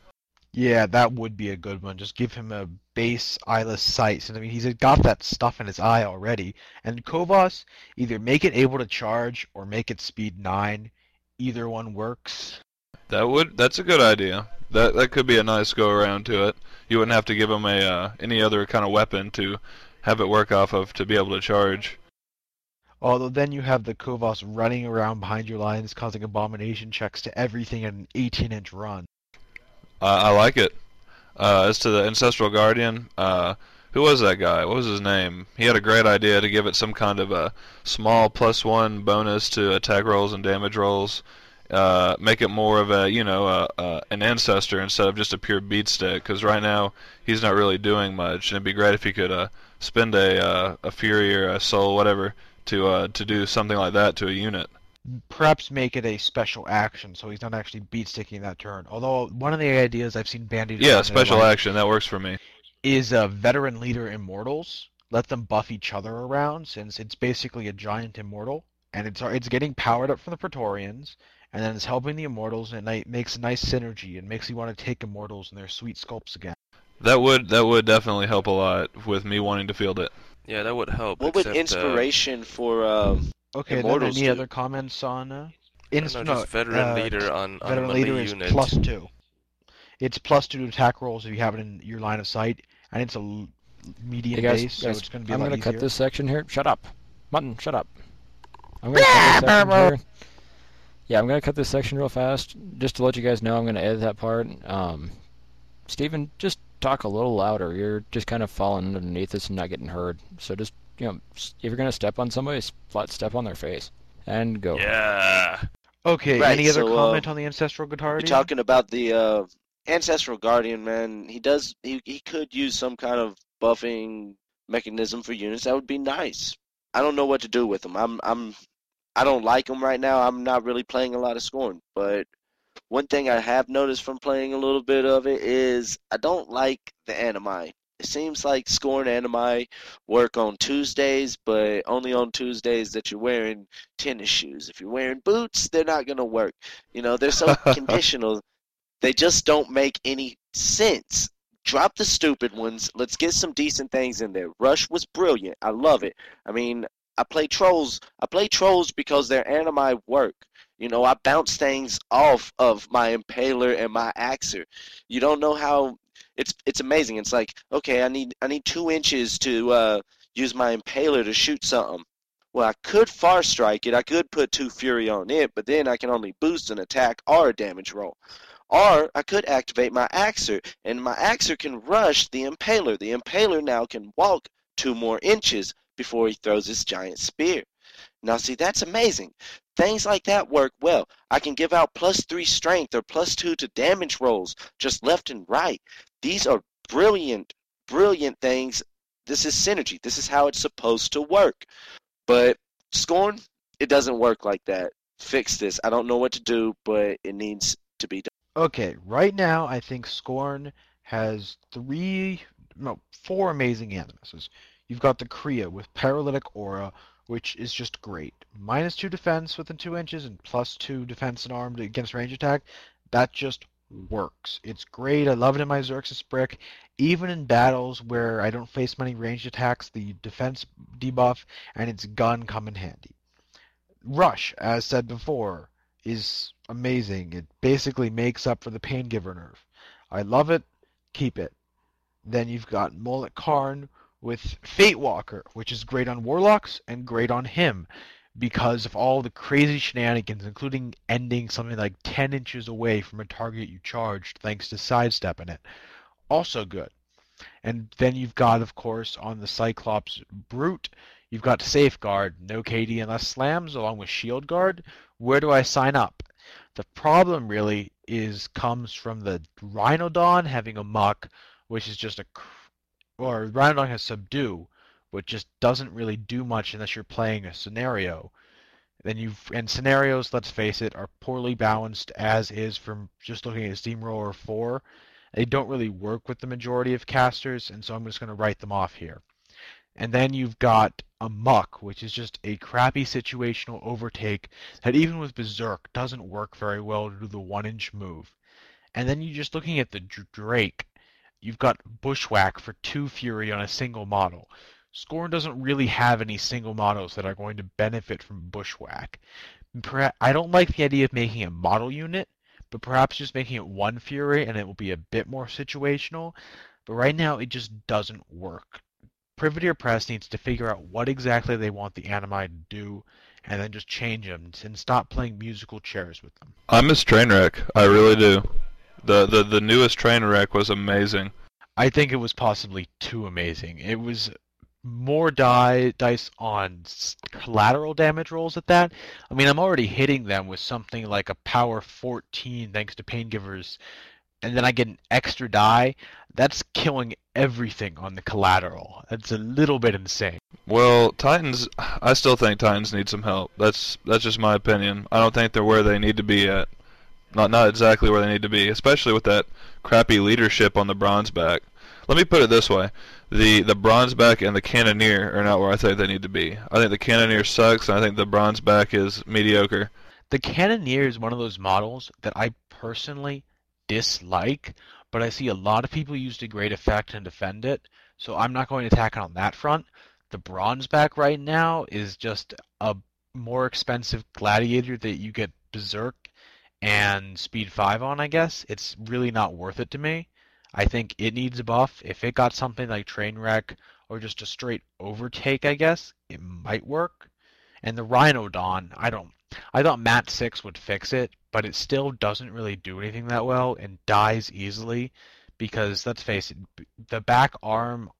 Yeah, that would be a good one. Just give him a base eyeless sight. And I mean, he's got that stuff in his eye already. And Kovaas, either make it able to charge or make it speed 9. Either one works. That would that's a good idea. That that could be a nice go around to it. You wouldn't have to give him a uh, any other kind of weapon to have it work off of to be able to charge. Although then you have the Kovaas running around behind your lines, causing abomination checks to everything at an 18 inch run. Uh, I like it. Uh, as to the ancestral guardian, uh, who was that guy? What was his name? He had a great idea to give it some kind of a small plus one bonus to attack rolls and damage rolls. Uh, make it more of a you know an ancestor instead of just a pure beat stick. Because right now he's not really doing much, and it'd be great if he could uh, spend a uh, a fury or a soul, whatever, to uh, to do something like that to a unit. Perhaps make it a special action so he's not actually beat sticking that turn. Although, one of the ideas I've seen bandied Yeah, around that I special action that works for me. is a veteran leader immortals. Let them buff each other around since it's basically a giant immortal, and it's it's getting powered up from the Praetorians, and then it's helping the immortals, and it makes a nice synergy and makes you want to take immortals and their sweet sculpts again. That would that would definitely help a lot with me wanting to field it. Yeah, that would help. What would except, uh, inspiration for um, Okay, then Immortals any do. other comments on uh, no, inst- no, no, just veteran uh, leader on, on veteran a leader melee is unit. plus two. It's plus two to attack rolls if you have it in your line of sight, and it's a l- medium Hey guys, base, so it's going to be a I'm gonna cut this section here. Shut up, Mutton. Shut up. I'm gonna cut this section here. Yeah, I'm gonna cut this section real fast, just to let you guys know. I'm gonna edit that part. Um, Steven, just talk a little louder. You're just kind of falling underneath us and not getting heard. So just you know, if you're gonna step on somebody, s- flat step on their face and go. Yeah. Okay, Right, any other so, comment uh, on the ancestral guitar? You're talking about the uh, ancestral guardian, man. He does. He he could use some kind of buffing mechanism for units. That would be nice. I don't know what to do with him. I'm I'm I don't like him right now. I'm not really playing a lot of Skorne, but one thing I have noticed from playing a little bit of it is I don't like the animi. It seems like Skorne animi work on Tuesdays, but only on Tuesdays that you're wearing tennis shoes. If you're wearing boots, they're not gonna work. You know, they're so conditional. They just don't make any sense. Drop the stupid ones. Let's get some decent things in there. Rush was brilliant. I love it. I mean, I play trolls. I play trolls because their animi work. You know, I bounce things off of my impaler and my axer. You don't know how it's it's amazing. It's like, okay, I need I need two inches to uh, use my impaler to shoot something. Well, I could far strike it. I could put two fury on it, but then I can only boost an attack or a damage roll. Or I could activate my axer, and my axer can rush the impaler. The impaler now can walk two more inches before he throws his giant spear. Now, see, that's amazing. Things like that work well. I can give out plus three strength or plus two to damage rolls just left and right. These are brilliant, brilliant things. This is synergy. This is how it's supposed to work. But Skorne, it doesn't work like that. Fix this. I don't know what to do, but it needs to be done. Okay, right now I think Skorne has three, no, four amazing animuses. You've got the Krea with Paralytic Aura, which is just great. Minus two defense within two inches and plus two defense and armed against range attack. That just works. It's great. I love it in my Xerxis brick. Even in battles where I don't face many ranged attacks, the defense debuff and its gun come in handy. Rush, as said before, is amazing. It basically makes up for the Pain Giver nerf. I love it. Keep it. Then you've got Molik Karn with Fate Walker, which is great on Warlocks and great on him because of all the crazy shenanigans, including ending something like 10 inches away from a target you charged thanks to sidestepping it. Also good. And then you've got, of course, on the Cyclops Brute, you've got Safeguard, no KD unless slams, along with Shield Guard. Where do I sign up? The problem really is comes from the Rhinodon having a muck, which is just a, or Rhinodon has Subdue, which just doesn't really do much unless you're playing a scenario. Then you've and scenarios, let's face it, are poorly balanced as is from just looking at Steamroller 4. They don't really work with the majority of casters, and so I'm just going to write them off here. And then you've got a muck, which is just a crappy situational overtake that even with Berserk doesn't work very well to do the one inch move. And then you're just looking at the Drake. You've got Bushwhack for two Fury on a single model. Skorne doesn't really have any single models that are going to benefit from Bushwhack. I don't like the idea of making a model unit, but perhaps just making it one Fury and it will be a bit more situational. But right now, it just doesn't work. Privateer Press needs to figure out what exactly they want the animi to do, and then just change them and stop playing musical chairs with them. I miss Trainwreck. I really do. The the the newest Trainwreck was amazing. I think it was possibly too amazing. It was more die dice on collateral damage rolls at that. I mean, I'm already hitting them with something like a power 14 thanks to pain givers, and then I get an extra die. That's killing everything on the collateral. That's a little bit insane. Well, Titans, I still think Titans need some help. That's that's just my opinion. I don't think they're where they need to be yet. Not not exactly where they need to be, especially with that crappy leadership on the bronze back. Let me put it this way: the the bronze back and the cannoneer are not where I think they need to be. I think the cannoneer sucks, and I think the bronze back is mediocre. The cannoneer is one of those models that I personally dislike, but I see a lot of people use to great effect and defend it, so I'm not going to attack it on that front. The bronze back right now is just a more expensive gladiator that you get berserk and speed 5 on, I guess. It's really not worth it to me. I think it needs a buff. If it got something like Trainwreck or just a straight overtake, I guess, it might work. And the Rhinodon, I don't. I thought Mat 6 would fix it, but it still doesn't really do anything that well and dies easily because let's face it, the back arm,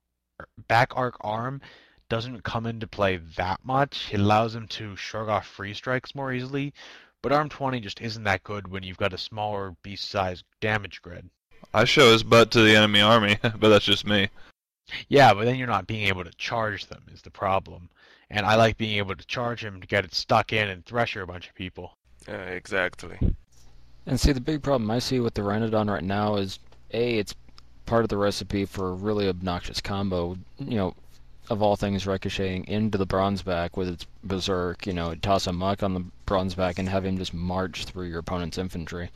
back arc arm doesn't come into play that much. It allows him to shrug off free strikes more easily, but arm 20 just isn't that good when you've got a smaller beast-sized damage grid. I show his butt to the enemy army, but that's just me. Yeah, but then you're not being able to charge them is the problem. And I like being able to charge him to get it stuck in and thresher a bunch of people. Uh, exactly. And see, the big problem I see with the Rhinodon right now is, A, it's part of the recipe for a really obnoxious combo. You know, of all things, ricocheting into the bronze back with its berserk. You know, toss a muck on the bronze back and have him just march through your opponent's infantry.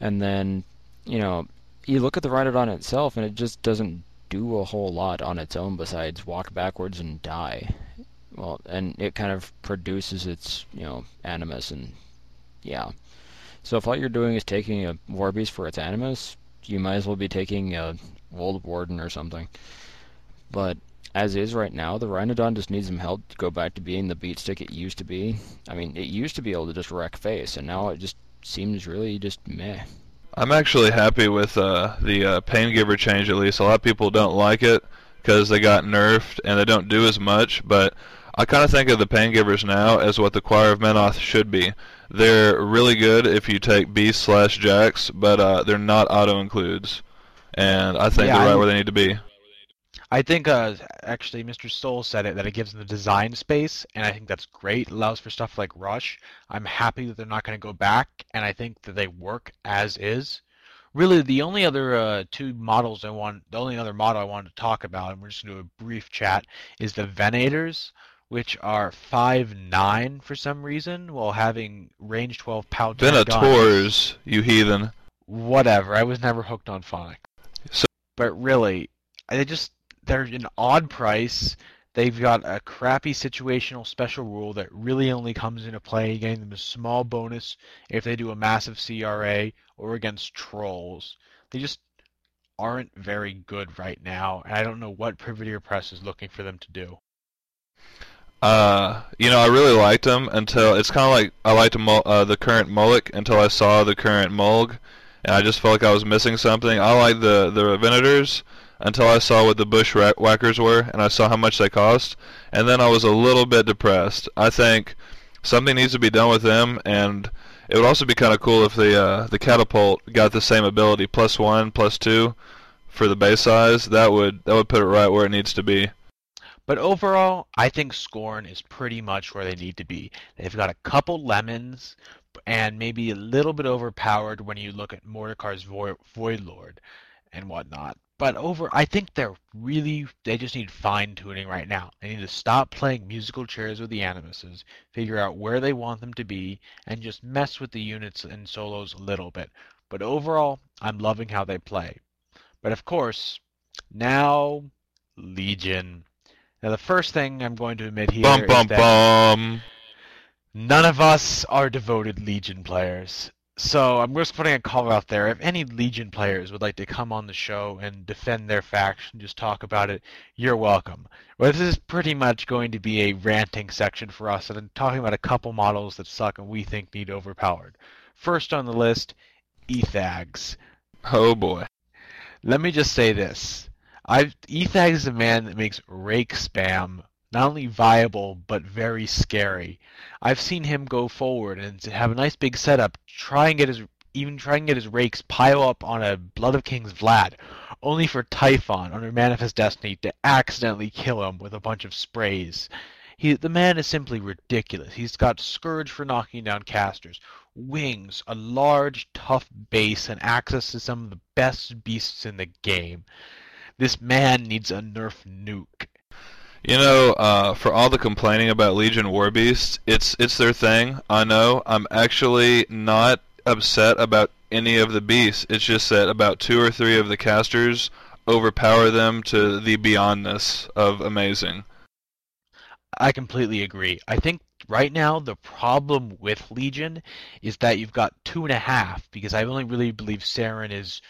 And then, you know, you look at the Rhinodon itself, and it just doesn't do a whole lot on its own besides walk backwards and die. Well, and it kind of produces its, you know, animus, and yeah. So if all you're doing is taking a War Beast for its animus, you might as well be taking a Wold Warden or something. But as is right now, the Rhinodon just needs some help to go back to being the beat stick it used to be. I mean, it used to be able to just wreck face, and now it just seems really just meh. I'm actually happy with uh, the uh, Pain Giver change at least. A lot of people don't like it because they got nerfed and they don't do as much, but I kind of think of the Pain Givers now as what the Choir of Menoth should be. They're really good if you take Beast slash Jacks, but uh, they're not auto includes, and I think Yeah, they're right I- where they need to be. I think uh, actually Mr. Soul said it that it gives them the design space, and I think that's great. It allows for stuff like Rush. I'm happy that they're not going to go back, and I think that they work as is. Really, the only other uh, two models I want, the only other model I wanted to talk about, and we're just going to do a brief chat, is the Venators, which are five nine for some reason, while having range 12 power guns. Venators, you heathen. whatever. I was never hooked on Phonic. So- but really, they just they're an odd price. They've got a crappy situational special rule that really only comes into play getting them a small bonus if they do a massive CRA or against trolls. They just aren't very good right now, and I don't know what Privateer Press is looking for them to do. Uh, you know, I really liked him until it's kind of like I liked uh, the current Molik until I saw the current Mulg, and I just felt like I was missing something. I like the the Venators until I saw what the Bushwhackers were, and I saw how much they cost, and then I was a little bit depressed. I think something needs to be done with them, and it would also be kind of cool if the uh, the catapult got the same ability, plus one, plus two, for the base size. That would that would put it right where it needs to be. But overall, I think Skorne is pretty much where they need to be. They've got a couple lemons, and maybe a little bit overpowered when you look at Mordikaar's Vo- Void Lord and whatnot. But over, I think they're really, they just need fine tuning right now. They need to stop playing musical chairs with the Animuses, figure out where they want them to be, and just mess with the units and solos a little bit. But overall, I'm loving how they play. But of course, now Legion. Now, the first thing I'm going to admit here Bum is bum that bum. none of us are devoted Legion players. So I'm just putting a call out there. If any Legion players would like to come on the show and defend their faction, just talk about it, you're welcome. But this is pretty much going to be a ranting section for us, and I'm talking about a couple models that suck and we think need overpowered. First on the list, Ethags. Oh boy. Let me just say this. I've Ethag is a man that makes rake spam not only viable but very scary. I've seen him go forward and have a nice big setup, try and get his even try and get his rakes pile up on a Blood of Kings Vlad, only for Typhon under Manifest Destiny to accidentally kill him with a bunch of sprays. He, the man is simply ridiculous. He's got Scourge for knocking down casters, wings, a large, tough base, and access to some of the best beasts in the game. This man needs a nerf nuke. You know, uh, for all the complaining about Legion Warbeasts, it's it's their thing. I know. I'm actually not upset about any of the beasts. It's just that about two or three of the casters overpower them to the beyondness of amazing. I completely agree. I think right now the problem with Legion is that you've got two and a half because I only really believe Saeryn is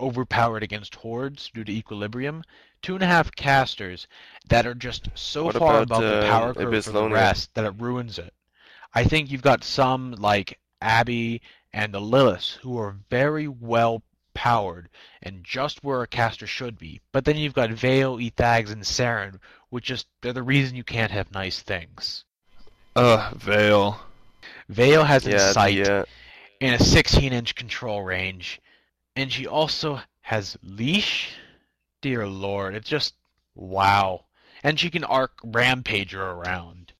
overpowered against hordes due to equilibrium. Two and a half casters that are just so What far about, above the uh, power curve Abyss for the rest that it ruins it. I think you've got some like Abby and the Lilith who are very well powered and just where a caster should be. But then you've got Vayl, Ethags, and Saeryn, which just they're the reason you can't have nice things. Ugh, Vayl. Vayl has Yeah, Incite the, in a 16 inch control range, and she also has Leash. Dear Lord, it's just wow. And she can arc Rampager around.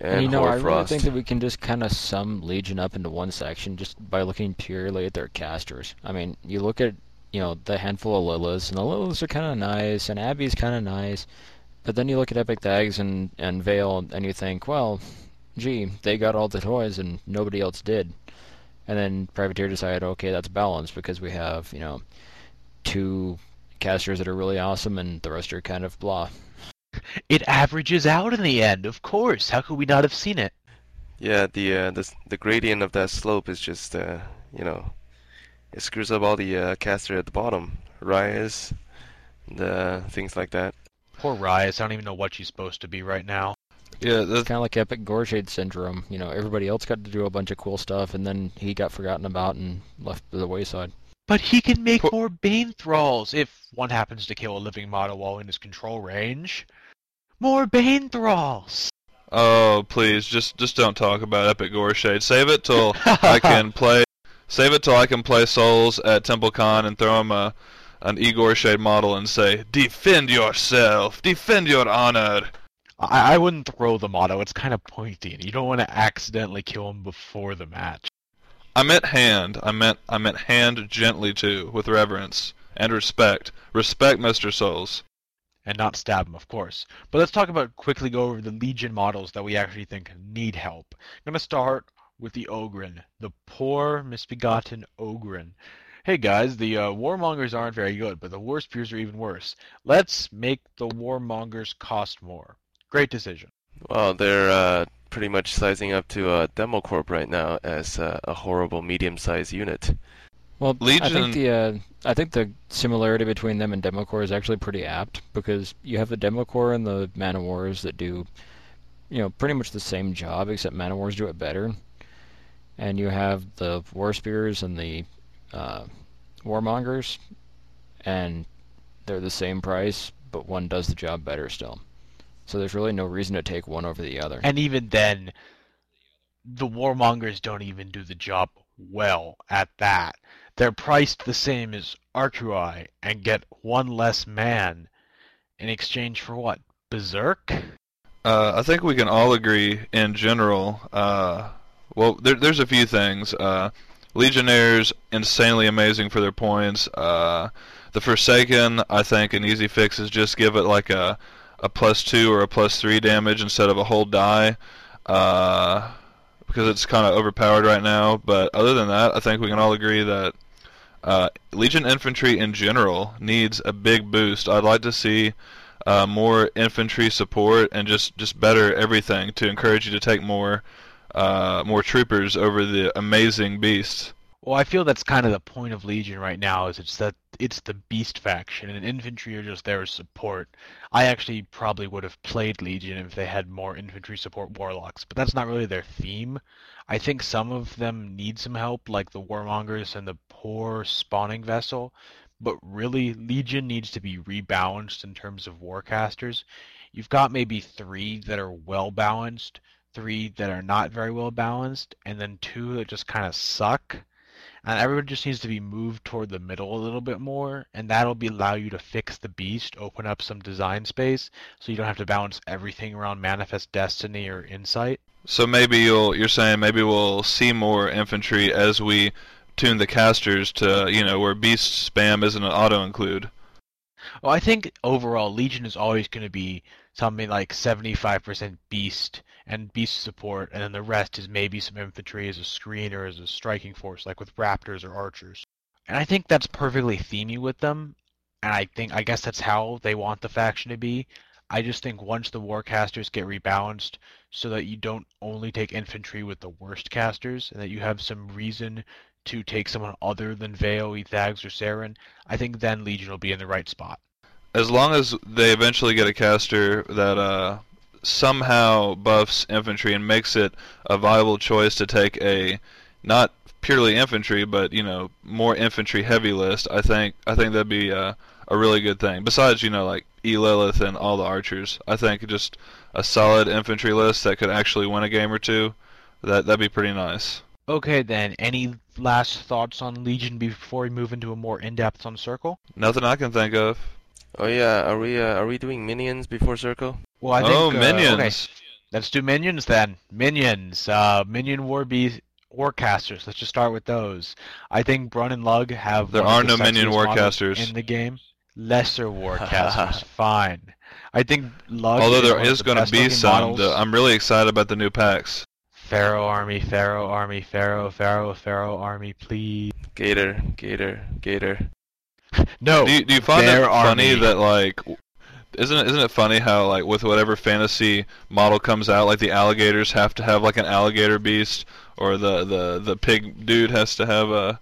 and you know, I really think that we can just kind of sum Legion up into one section just by looking purely at their casters. I mean, you look at, you know, the handful of Liliths, and the Liliths are kind of nice, and Abby's kind of nice, but then you look at Epic Thags and, and Vayl, and you think, well, gee, they got all the toys and nobody else did. And then Privateer decided, okay, that's balanced because we have, you know, two casters that are really awesome and the rest are kind of blah. It averages out in the end, of course. How could we not have seen it? Yeah, the uh, the the gradient of that slope is just uh, you know, it screws up all the uh, caster at the bottom, Rhyas, the things like that. Poor Rhyas, I don't even know what she's supposed to be right now. Yeah, It's that's kind of like Epic Gorshade syndrome. You know, everybody else got to do a bunch of cool stuff, and then he got forgotten about and left to the wayside. But he can make more Bane Thralls if one happens to kill a living model while in his control range. More Bane Thralls! Oh, please, just just don't talk about Epic Gorshade. Save it till I can play. Save it till I can play Souls at TempleCon and throw him a an Igor Shade model and say, "Defend yourself, defend your honor." I, I wouldn't throw the motto. It's kind of pointy, and you don't want to accidentally kill him before the match. I meant hand. I meant I meant hand gently too, with reverence and respect. Respect, Mister Souls. And not stab him, of course. But let's talk about quickly go over the Legion models that we actually think need help. I'm going to start with the Ogrun, the poor, misbegotten Ogrun. hey guys, the uh, warmongers aren't very good, but the war spears are even worse. Let's make the warmongers cost more. Great decision. Well, they're uh, pretty much sizing up to uh, Democorp right now as uh, a horrible medium-sized unit. Well, I think the uh, I think the similarity between them and Democore is actually pretty apt because you have the Democore and the Man of Wars that do, you know, pretty much the same job except Man of Wars do it better, and you have the War Spears and the uh, Warmongers, and they're the same price, but one does the job better still. So there's really no reason to take one over the other. And even then, the warmongers don't even do the job well at that. They're priced the same as Archrui and get one less man in exchange for what? Berserk? Uh, I think we can all agree in general. Uh, well, there, there's a few things. Uh, Legionnaires insanely amazing for their points. Uh, the Forsaken, I think an easy fix is just give it like a a plus two or a plus three damage instead of a whole die, uh, because it's kind of overpowered right now. But other than that, I think we can all agree that uh, Legion infantry in general needs a big boost. I'd like to see uh, more infantry support and just, just better everything to encourage you to take more uh, more troopers over the amazing beasts. Well, I feel that's kind of the point of Legion right now is it's that it's the beast faction and infantry are just there as support. I actually probably would have played Legion if they had more infantry support warlocks, but that's not really their theme. I think some of them need some help, like the warmongers and the poor spawning vessel, but really Legion needs to be rebalanced in terms of warcasters. You've got maybe three that are well balanced, three that are not very well balanced, and then two that just kind of suck and everyone just needs to be moved toward the middle a little bit more, and that'll be allow you to fix the beast, open up some design space, so you don't have to balance everything around Manifest Destiny or Incite. So maybe you'll you're saying maybe we'll see more infantry as we tune the casters to you know where beast spam isn't an auto include. Well, I think overall Legion is always going to be something like 75% beast and beast support, and then the rest is maybe some infantry as a screen or as a striking force, like with raptors or archers. And I think that's perfectly themey with them, and I think I guess that's how they want the faction to be. I just think once the warcasters get rebalanced, so that you don't only take infantry with the worst casters, and that you have some reason to take someone other than Vayl, Ethags, or Saeryn, I think then Legion will be in the right spot. As long as they eventually get a caster that uh, somehow buffs infantry and makes it a viable choice to take a not purely infantry, but you know more infantry heavy list, I think I think that'd be uh, a really good thing. Besides, you know, like E Lilith and all the archers, I think just a solid infantry list that could actually win a game or two, that that'd be pretty nice. Okay, then. Any last thoughts on Legion before we move into a more in-depth on Circle? Nothing I can think of. Oh yeah, are we uh, are we doing minions before Circle? Well, I think. oh, uh, minions! Okay, let's do minions then. Minions. Uh, minion war beast. Warcasters. Let's just start with those. I think Brun and Lug have. There one are of the no minion sexiest models warcasters. in the game. Lesser warcasters. Fine. I think Lug. Although is there one of is the going to be some, models. the- I'm really excited about the new packs. Pharaoh army, Pharaoh army, Pharaoh, Pharaoh, Pharaoh army, please. Gator, Gator, Gator. No. Do you, do you find it funny army. that like, isn't it isn't it funny how like with whatever fantasy model comes out, like the alligators have to have like an alligator beast, or the the the pig dude has to have a,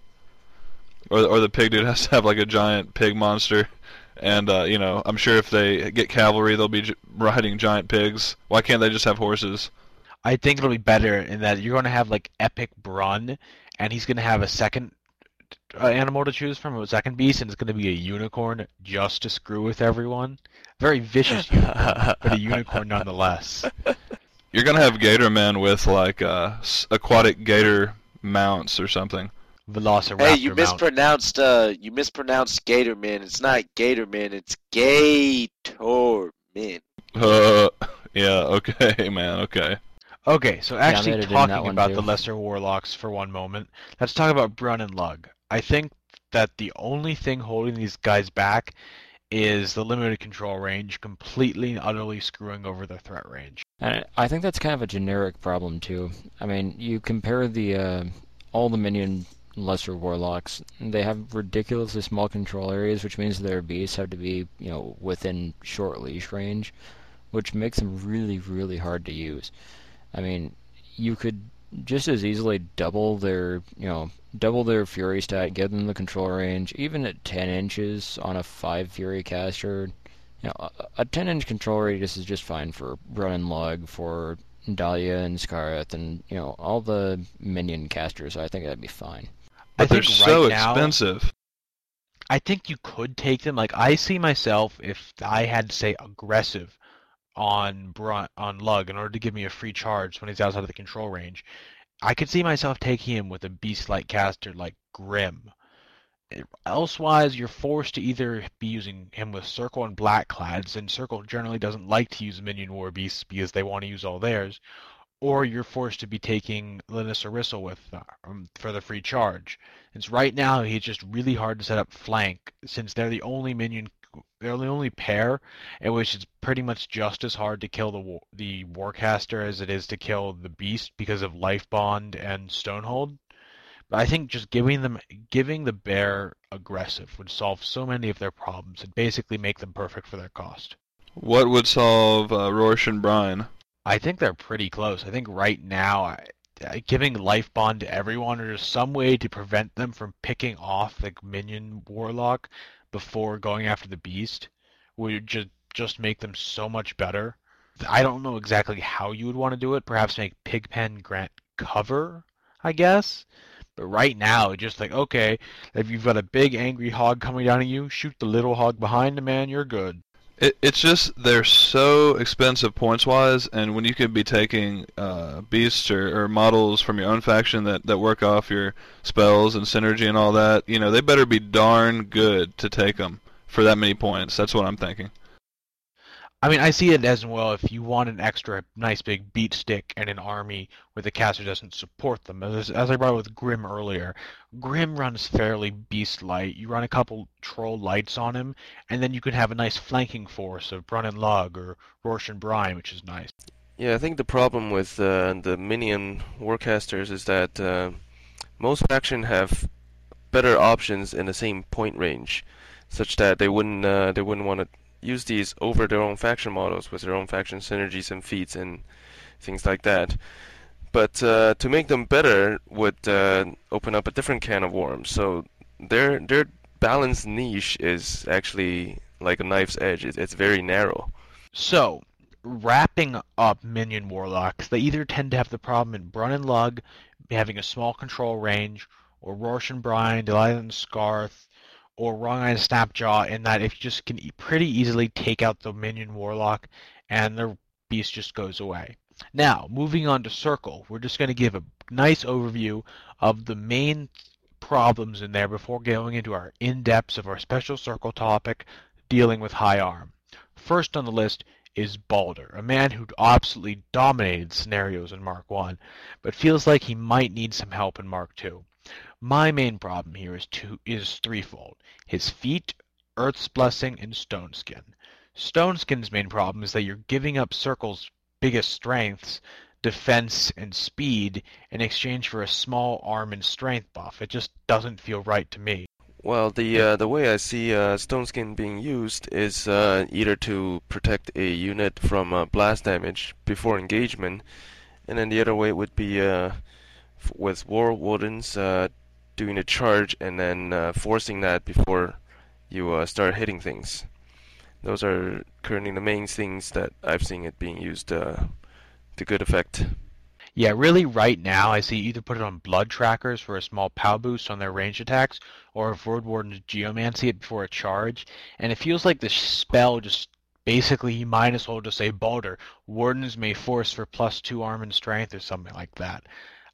or or the pig dude has to have like a giant pig monster. And uh, you know, I'm sure if they get cavalry, they'll be riding giant pigs. Why can't they just have horses? I think it'll be better in that you're going to have like Epic Brun, and he's going to have a second uh, animal to choose from, It a second beast, and it's going to be a unicorn just to screw with everyone. Very vicious unicorn, but a unicorn nonetheless. You're gonna have gator men with like uh, aquatic gator mounts or something. Velociraptor Hey, you mount. mispronounced uh you mispronounced Gatorman. It's not Gator Man. it's Gatorman. Uh, yeah, okay, man, okay. Okay, so actually editing that talking about too. the lesser warlocks for one moment, let's talk about Brun and Lug. I think that the only thing holding these guys back is the limited control range, completely and utterly screwing over their threat range. And I think that's kind of a generic problem too. I mean, you compare the uh, all the minion lesser warlocks. They have ridiculously small control areas, which means their beasts have to be, you know, within short leash range, which makes them really, really hard to use. I mean, you could just as easily double their, you know, double their fury stat, give them the control range, even at 10 inches on a 5 fury caster. You know, a, a 10 inch control radius is just fine for Run and Lug, for Dahlia and Skarath, and, you know, all the minion casters. I think that'd be fine. But I they're think so right now, expensive. I think you could take them. Like I see myself if I had to say aggressive on Brun- on Lug in order to give me a free charge when he's outside of the control range. I could see myself taking him with a beast-like caster like Grim. Elsewise, you're forced to either be using him with Circle and Black Clads, and Circle generally doesn't like to use Minion War Beasts because they want to use all theirs, or you're forced to be taking Lanyssa Ryssyl with um, for the free charge. It's right now he's just really hard to set up flank since they're the only minion, they're the only pair in which it's pretty much just as hard to kill the the Warcaster as it is to kill the Beast because of Life Bond and Stonehold. But I think just giving them giving the bear aggressive would solve so many of their problems and basically make them perfect for their cost. What would solve uh, Rorsch and Brine? I think they're pretty close. I think right now, I, I- giving life bond to everyone or just some way to prevent them from picking off the minion warlock before going after the beast would just just make them so much better. I don't know exactly how you would want to do it. Perhaps make Pigpen grant cover, I guess. But right now, just like okay, if you've got a big angry hog coming down at you, shoot the little hog behind the man. You're good. It, it's just they're so expensive points wise, and when you could be taking uh, beasts or, or models from your own faction that, that work off your spells and synergy and all that, you know, they better be darn good to take them for that many points. That's what I'm thinking. I mean, I see it as well if you want an extra nice big beat stick and an army where the caster doesn't support them. As, as I brought with Grim earlier, Grim runs fairly beast light. You run a couple troll lights on him, and then you can have a nice flanking force of Brun and Lug or Rorsch and Brine, which is nice. Yeah, I think the problem with uh, the minion warcasters is that uh, most faction have better options in the same point range, such that they wouldn't uh, they wouldn't want to use these over their own faction models with their own faction synergies and feats and things like that. But uh, to make them better would uh, open up a different can of worms. So their their balanced niche is actually like a knife's edge. It, it's very narrow. So, wrapping up minion warlocks, they either tend to have the problem in Brun and Lug having a small control range, or Rorsch and Brine, Delilah and Skarath, or Wrong Eye Snapjaw in that if you just can pretty easily take out the minion warlock and the beast just goes away. Now, moving on to Circle, we're just going to give a nice overview of the main problems in there before going into our in-depths of our special Circle topic dealing with high arm. First on the list is Baldur, a man who absolutely dominated scenarios in Mark 1, but feels like he might need some help in Mark 2. My main problem here is two is threefold: his feet, Earth's Blessing, and Stone Skin. Stone Skin's main problem is that you're giving up Circle's biggest strengths, defense and speed, in exchange for a small arm and strength buff. It just doesn't feel right to me. Well, the uh, the way I see uh, Stone Skin being used is uh, either to protect a unit from uh, blast damage before engagement, and then the other way would be uh, f- with Wold Wardens uh, doing a charge and then uh, forcing that before you uh, start hitting things. Those are currently the main things that I've seen it being used uh, to good effect. Yeah, really right now I see either put it on blood trackers for a small POW boost on their range attacks, or if Warden's Geomancy it before a charge, and it feels like the spell just basically you might as well just say Baldur, Wardens may force for plus two arm and strength or something like that.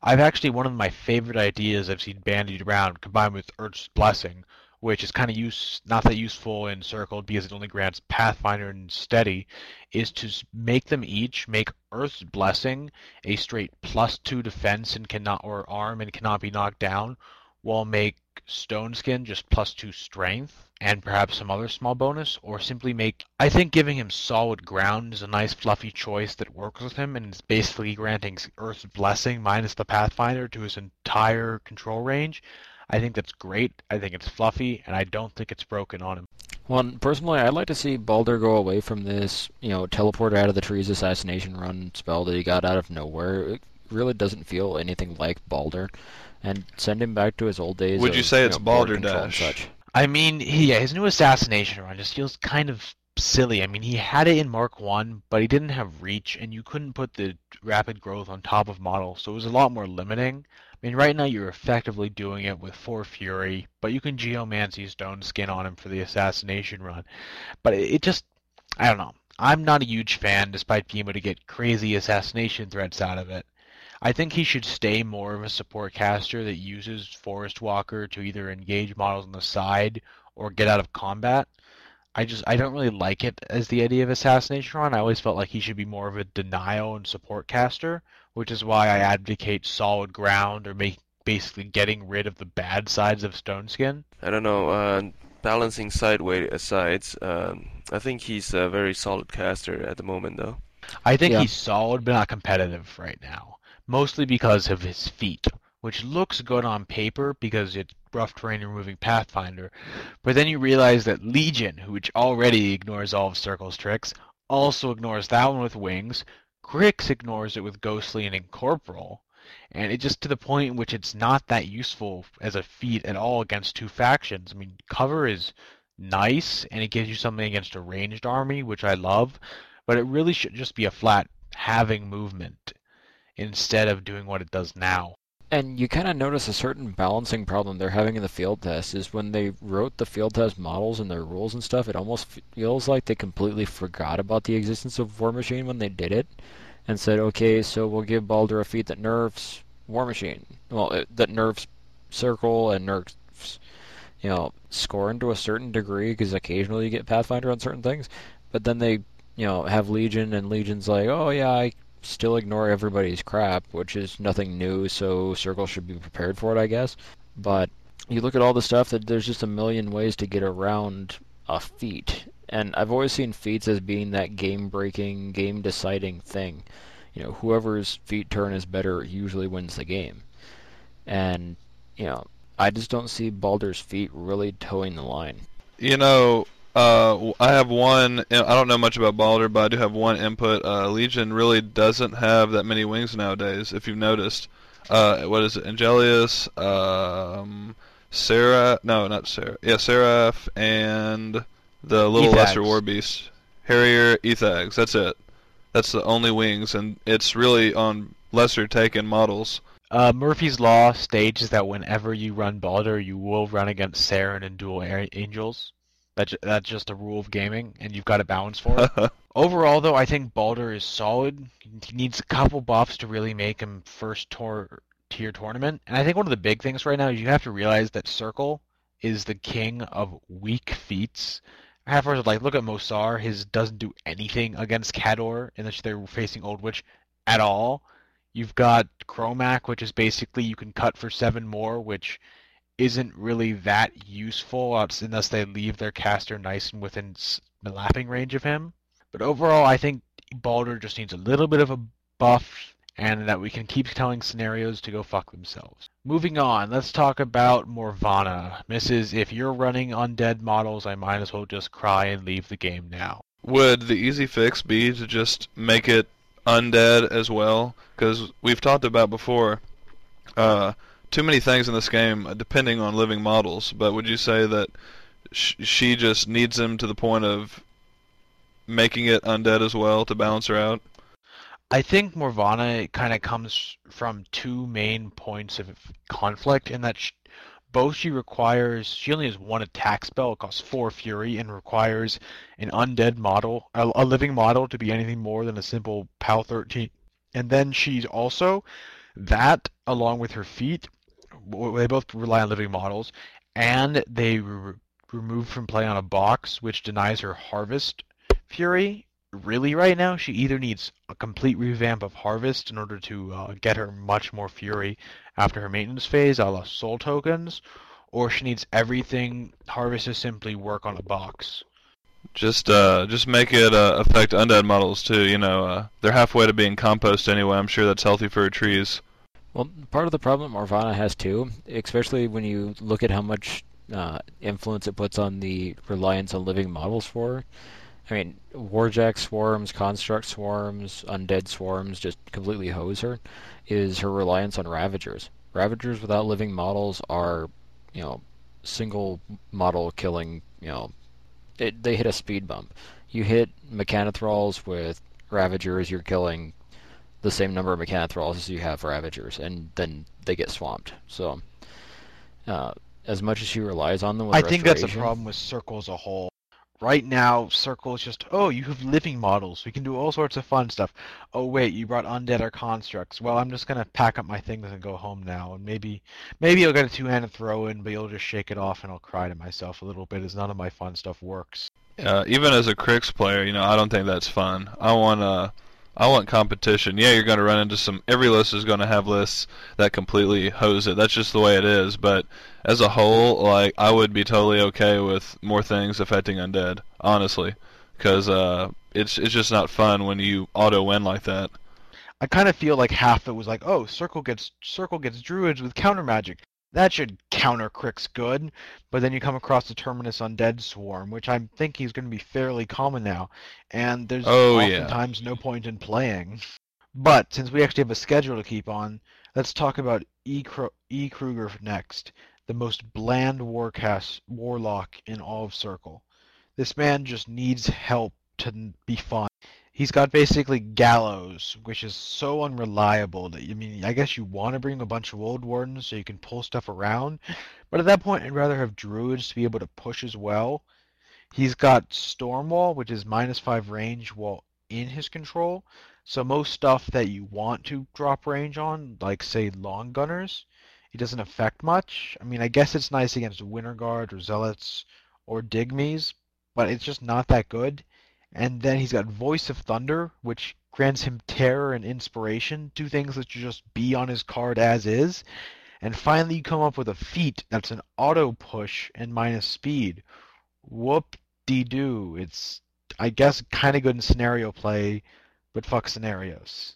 I've actually one of my favorite ideas I've seen bandied around combined with Earth's Blessing, which is kind of use not that useful in Circled because it only grants Pathfinder and Steady, is to make them each make Earth's Blessing a straight plus two defense and cannot or arm and cannot be knocked down, will make Stone Skin just plus two strength and perhaps some other small bonus, or simply make. I think giving him solid ground is a nice fluffy choice that works with him and is basically granting Earth's Blessing minus the Pathfinder to his entire control range. I think that's great. I think it's fluffy, and I don't think it's broken on him. Well, personally, I'd like to see Baldur go away from this, you know, teleport out of the trees assassination run spell that he got out of nowhere. It really doesn't feel anything like Baldur, and send him back to his old days. Would of, you say it's know, board and Such. I mean, he, yeah, his new assassination run just feels kind of silly. I mean, he had it in Mark One, but he didn't have reach, and you couldn't put the rapid growth on top of model, so it was a lot more limiting. I mean, right now you're effectively doing it with Four Fury, but you can Geomancy Stone Skin on him for the assassination run. But it, it just, I don't know. I'm not a huge fan, despite being able to get crazy assassination threats out of it. I think he should stay more of a support caster that uses Forest Walker to either engage models on the side or get out of combat. I just I don't really like it as the idea of assassination run. I always felt like he should be more of a denial and support caster, which is why I advocate solid ground or make basically getting rid of the bad sides of Stone Skin. I don't know. Uh, balancing sideways aside, um, I think he's a very solid caster at the moment, though. I think Yeah. he's solid but not competitive right now, mostly because of his feet, which looks good on paper because it's rough terrain removing Pathfinder, but then you realize that Legion, which already ignores all of Circle's tricks, also ignores that one with wings. Cryx ignores it with Ghostly and Incorporeal, and it just to the point in which it's not that useful as a feat at all against two factions. I mean, cover is nice and it gives you something against a ranged army, which I love, but it really should just be a flat having movement instead of doing what it does now. And you kind of notice a certain balancing problem they're having in the field test is when they wrote the field test models and their rules and stuff, it almost feels like they completely forgot about the existence of War Machine when they did it and said, okay, so we'll give Baldur a feat that nerfs War Machine. Well, it, that nerfs Circle and nerfs, you know, Skorne to a certain degree because occasionally you get Pathfinder on certain things. But then they, you know, have Legion and Legion's like, oh yeah, I still ignore everybody's crap, which is nothing new, so Circle should be prepared for it, I guess. But you look at all the stuff that there's just a million ways to get around a feat. And I've always seen feats as being that game breaking, game deciding thing. You know, whoever's feat turn is better usually wins the game. And, you know, I just don't see Baldur's feet really towing the line. You know, uh, I have one. I don't know much about Baldur, but I do have one input. Uh, Legion really doesn't have that many wings nowadays. If you've noticed, uh, what is it? Angelius, um, Sarah? No, not Sarah. Yeah, Seraph and the little Ethags. lesser war beast, Harrier, Ethags. That's it. That's the only wings, and it's really on lesser taken models. Uh, Murphy's Law states that whenever you run Baldur, you will run against Saeryn and Dual Angels. That's that's just a rule of gaming, and you've got to balance for it. Overall, though, I think Baldur is solid. He needs a couple buffs to really make him first tor- tier tournament. And I think one of the big things right now is you have to realize that Circle is the king of weak feats. Half hours like look at Mohsar. His doesn't do anything against Khador unless they're facing Old Witch at all. You've got Kromac, which is basically you can cut for seven more, which isn't really that useful unless they leave their caster nice and within lapping range of him. But overall, I think Baldur just needs a little bit of a buff, and that we can keep telling scenarios to go fuck themselves. Moving on, let's talk about Morvahna. Mrs. If you're running undead models, I might as well just cry and leave the game now. Would the easy fix be to just make it undead as well? Because we've talked about before, uh, too many things in this game uh, depending on living models. But would you say that sh- she just needs them to the point of making it undead as well to balance her out? I think Morvahna kind of comes from two main points of conflict in that both she requires, she only has one attack spell, it costs four fury, and requires an undead model, a, a living model to be anything more than a simple PAL 13. And then she's also, that along with her feet, they both rely on living models, and they re- remove from play on a box, which denies her harvest fury, really right now, she either needs a complete revamp of Harvest in order to uh, get her much more fury after her maintenance phase, a la Soul Tokens, or she needs everything Harvest to simply work on a box. Just uh, just make it uh, affect undead models too. You know, uh, they're halfway to being compost anyway. I'm sure that's healthy for her trees. Well, part of the problem Morvahna has too, especially when you look at how much uh, influence it puts on the reliance on living models for. I mean, Warjack swarms, Construct swarms, Undead swarms just completely hose her. Is her reliance on Ravagers. Ravagers without living models are, you know, single model killing, you know, it, they hit a speed bump. You hit Mechanothralls with Ravagers, you're killing the same number of Mechanothralls as you have Ravagers, and then they get swamped. So, uh, as much as she relies on them, with I think that's a problem with Circle as a whole. Right now, Circle is just, oh, you have living models. We can do all sorts of fun stuff. Oh, wait, you brought undead or constructs. Well, I'm just gonna pack up my things and go home now. And maybe, maybe I'll get a two-handed throw in, but you'll just shake it off, and I'll cry to myself a little bit as none of my fun stuff works. Uh, even as a Cryx player, you know, I don't think that's fun. I want uh, I want competition. Yeah, you're going to run into some. Every list is going to have lists that completely hose it. That's just the way it is. But as a whole, like I would be totally okay with more things affecting undead, honestly, because uh, it's it's just not fun when you auto win like that. I kind of feel like half it was like, oh, Circle gets Circle gets druids with counter magic. That should counter Cryx good. But then you come across the Terminus Undead Swarm, which I'm thinking is going to be fairly common now, and there's Oh, yeah. oftentimes no point in playing. But since we actually have a schedule to keep on, let's talk about E. E. Krueger next, the most bland warcast warlock in all of Circle. This man just needs help to be fun. He's got basically Gallows, which is so unreliable that I mean, I guess you want to bring a bunch of Wold Wardens so you can pull stuff around, but at that point, I'd rather have Druids to be able to push as well. He's got Stormwall, which is minus five range while in his control, so most stuff that you want to drop range on, like say Long Gunners, it doesn't affect much. I mean, I guess it's nice against Winter Guard or Zealots or Digmies, but it's just not that good. And then he's got Voice of Thunder, which grants him terror and inspiration, two things that should just be on his card as is. And finally, you come up with a feat that's an auto push and minus speed. Whoop de doo. It's, I guess, kind of good in scenario play, but fuck scenarios.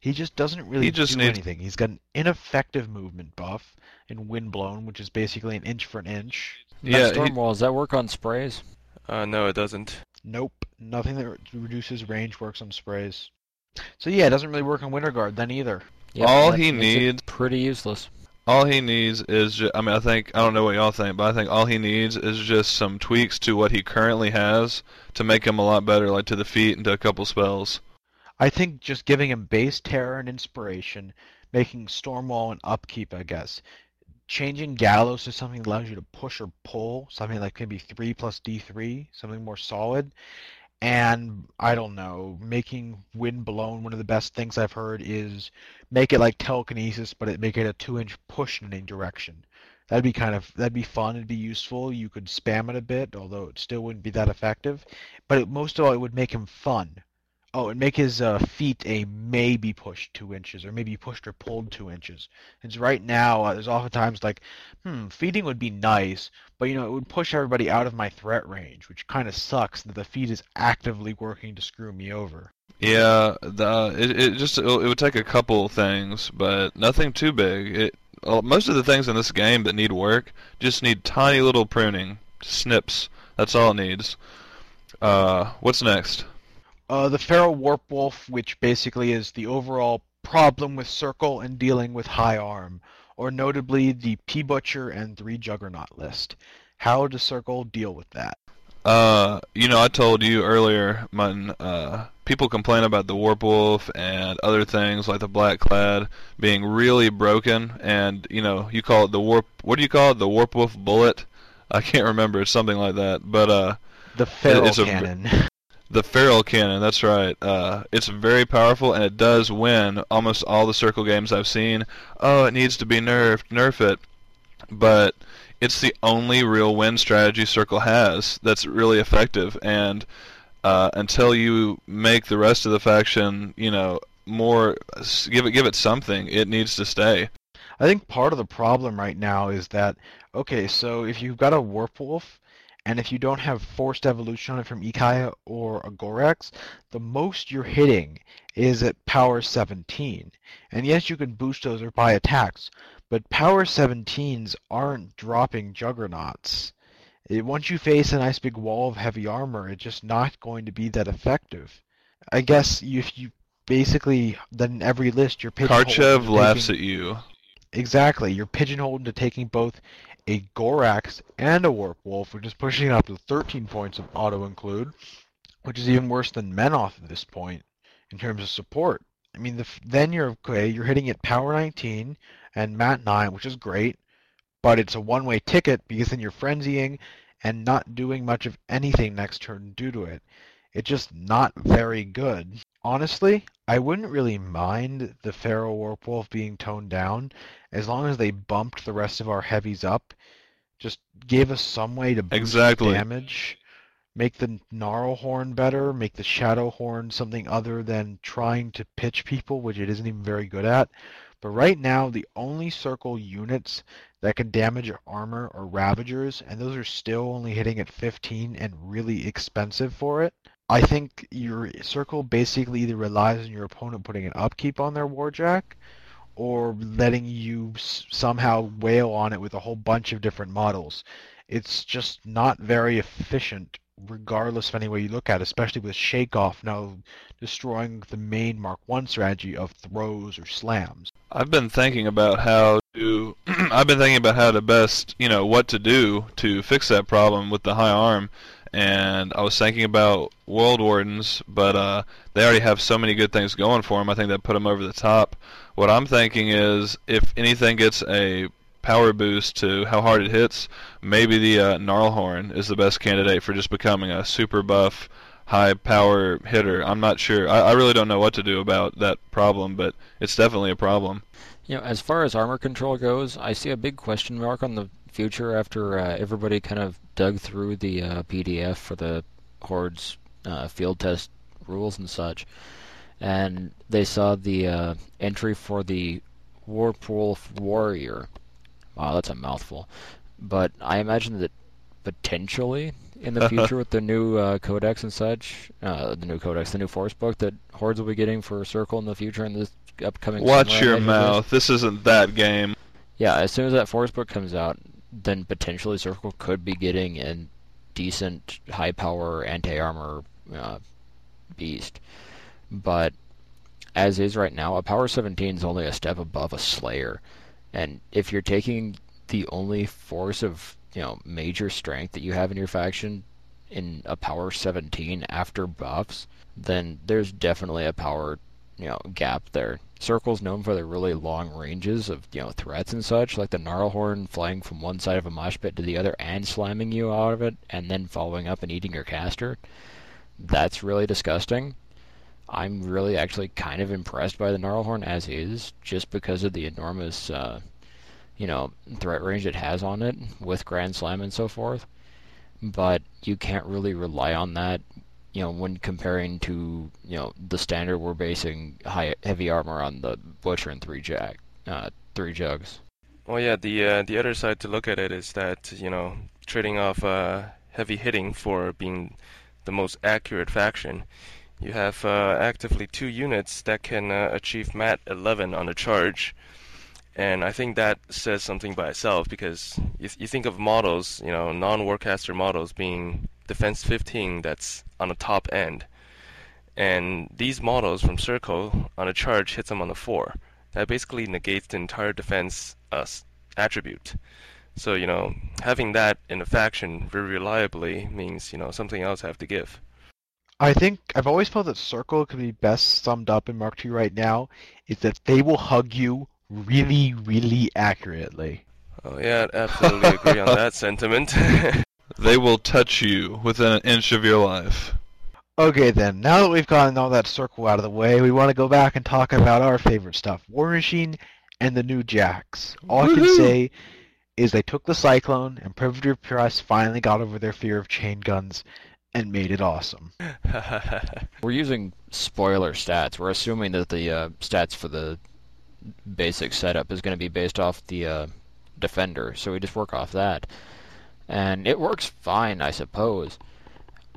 He just doesn't really He just do needs- anything. He's got an ineffective movement buff in Windblown, which is basically an inch for an inch. Yeah, That he- Stormwall, does that work on sprays? Uh, no, it doesn't. Nope, nothing that re- reduces range works on sprays. So yeah, it doesn't really work on Winter Guard then either. Yep, All he needs- pretty useless. All he needs is, ju- I mean, I think I don't know what y'all think, but I think all he needs is just some tweaks to what he currently has to make him a lot better, like to the feet and to a couple spells. I think just giving him base terror and inspiration, making Stormwall an upkeep, I guess. Changing Gallows to something that allows you to push or pull, something like maybe 3 plus D3, something more solid. And I don't know, making Wind Blown one of the best things I've heard is make it like telekinesis, but it make it a two inch push in any direction. That'd be kind of that'd be fun. It'd be useful. You could spam it a bit, although it still wouldn't be that effective. But it, most of all, it would make him fun. Oh, and make his uh, feet a maybe pushed two inches, or maybe pushed or pulled two inches. Since right now, uh, there's oftentimes like, hmm, feeding would be nice, but you know, it would push everybody out of my threat range, which kind of sucks that the feed is actively working to screw me over. Yeah, the it, it just it would take a couple things, but nothing too big. It uh, most of the things in this game that need work just need tiny little pruning, snips. That's all it needs. Uh, what's next? Uh, the Feral Warp Wolf, which basically is the overall problem with Circle and dealing with High Arm, or notably the P Butcher and Three Juggernaut list. How does Circle deal with that? Uh, you know, I told you earlier, Mutton. Uh, people complain about the Warp Wolf and other things like the Black Clad being really broken, and you know, you call it the Warp. What do you call it? The Warp Wolf Bullet. I can't remember. It's something like that. But uh, The Feral it's a- Cannon. The Feral Cannon, that's right. Uh, it's very powerful, and it does win almost all the Circle games I've seen. Oh, it needs to be nerfed. Nerf it. But it's the only real win strategy Circle has that's really effective, and uh, until you make the rest of the faction, you know, more give it give it something. It needs to stay. I think part of the problem right now is that okay, so if you've got a Warp Wolf, and if you don't have Forced Evolution on it from Ikaya or a Gorax, the most you're hitting is at power 17. And yes, you can boost those or buy attacks, but power 17s aren't dropping Juggernauts. It, once you face a nice big wall of heavy armor, it's just not going to be that effective. I guess if you basically then every list you're pigeonholed Karchev laughs taking- at you. Exactly. You're pigeonholed into taking both a Gorax and a Warp Wolf, which is pushing up to 13 points of auto include, which is even worse than Menoth at this point in terms of support. I mean, the, then you're okay. You're hitting at power 19 and Mat 9, which is great, but it's a one-way ticket because then you're frenzying and not doing much of anything next turn due to it. It's just not very good. Honestly, I wouldn't really mind the Feral Warp Wolf being toned down as long as they bumped the rest of our heavies up, just gave us some way to boost Exactly. damage, make the Gnarl Horn better, make the Shadow Horn something other than trying to pitch people, which it isn't even very good at. But right now, the only circle units that can damage armor are Ravagers, and those are still only hitting at 15 and really expensive for it. I think your circle basically either relies on your opponent putting an upkeep on their Warjack, or letting you somehow wail on it with a whole bunch of different models. It's just not very efficient, regardless of any way you look at it, especially with Shakeoff now destroying the main Mark 1 strategy of throws or slams. I've been thinking about how to. I've been thinking about how to best, you know, what to do to fix that problem with the high arm, and I was thinking about Wold Wardens, but uh, they already have so many good things going for them. I think that put them over the top. What I'm thinking is, if anything gets a power boost to how hard it hits, maybe the uh, Gnarlhorn is the best candidate for just becoming a super buff, high power hitter. I'm not sure. I, I really don't know what to do about that problem, but it's definitely a problem. You know, as far as armor control goes, I see a big question mark on the future after uh, everybody kind of dug through the uh, PDF for the Horde's uh, field test rules and such, and they saw the uh, entry for the Warpwolf Warrior. Wow, that's a mouthful. But I imagine that potentially in the future with the new uh, codex and such, uh, the new codex, the new force book that Hordes will be getting for Circle in the future in this upcoming. Watch your mouth. This isn't that game. yeah, as soon as that force book comes out, then potentially Circle could be getting a decent high power anti armor uh, beast. But as is right now, a power 17 is only a step above a Slayer. And if you're taking the only force of you know major strength that you have in your faction in a power 17 after buffs, then there's definitely a power you know gap there. Circle's known for their really long ranges of you know threats and such, like the Gnarlhorn flying from one side of a mosh pit to the other and slamming you out of it, and then following up and eating your caster. That's really disgusting. I'm really actually kind of impressed by the Gnarlhorn as is, just because of the enormous, uh, you know, threat range it has on it with Grand Slam and so forth. But you can't really rely on that, you know, when comparing to, you know, the standard we're basing high heavy armor on the Butcher and three jack, uh, three jugs. Well, yeah, the uh, the other side to look at it is that you know trading off uh, heavy hitting for being the most accurate faction. You have uh, actively two units that can uh, achieve MAT 11 on a charge, and I think that says something by itself because you, you think of models, you know, non-warcaster models being defense 15 that's on the top end, and these models from Circle on a charge hits them on the four. That basically negates the entire defense uh, attribute. So you know, having that in a faction very reliably means you know something else I have to give. I think I've always felt that Circle could be best summed up in Mark II right now is that they will hug you really, really accurately. Oh yeah, I'd absolutely agree on that sentiment. They will touch you within an inch of your life. Okay then, now that we've gotten all that circle out of the way, we want to go back and talk about our favorite stuff, War Machine and the new Jacks. All I can say is they took the Cyclone and Privateer Press finally got over their fear of chain guns and made it awesome. We're using spoiler stats. We're assuming that the uh, stats for the basic setup is going to be based off the uh, defender, so we just work off that, and it works fine, I suppose.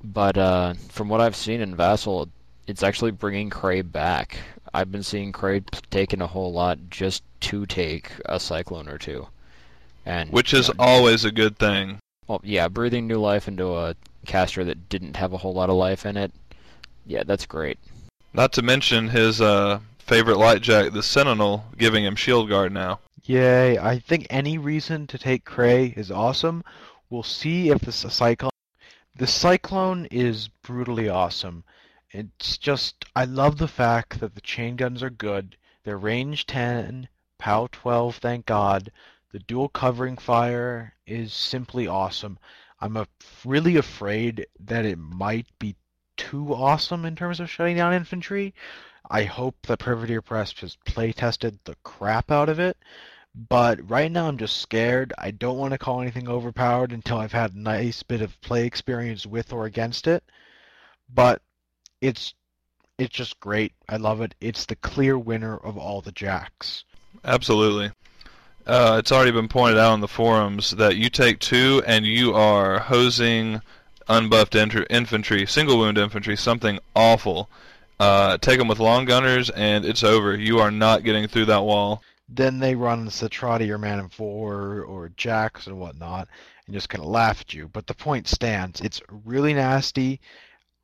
But uh, from what I've seen in Vassal, it's actually bringing Kraye back. I've been seeing Kraye taken a whole lot just to take a Cyclone or two, and Which you is know, always a good thing. well, yeah, breathing new life into a caster that didn't have a whole lot of life in it. Yeah, that's great. Not to mention his uh, favorite light jack, the Sentinel, giving him shield guard now. Yay, I think any reason to take Kraye is awesome. We'll see if this Cyclone... The Cyclone is brutally awesome. It's just, I love the fact that the chain guns are good. They're range 10, POW 12, thank God. The dual covering fire is simply awesome. I'm a, really afraid that it might be too awesome in terms of shutting down infantry. I hope that Privateer Press has play tested the crap out of it. But right now I'm just scared. I don't want to call anything overpowered until I've had a nice bit of play experience with or against it. But it's it's just great. I love it. It's the clear winner of all the jacks. Absolutely. Uh, it's already been pointed out on the forums that you take two and you are hosing unbuffed enter- infantry, single wound infantry, something awful. Uh, take them with long gunners and it's over. You are not getting through that wall. Then they run Cetrati or Man of Four or Jacks and whatnot and just kind of laugh at you. But the point stands. It's really nasty.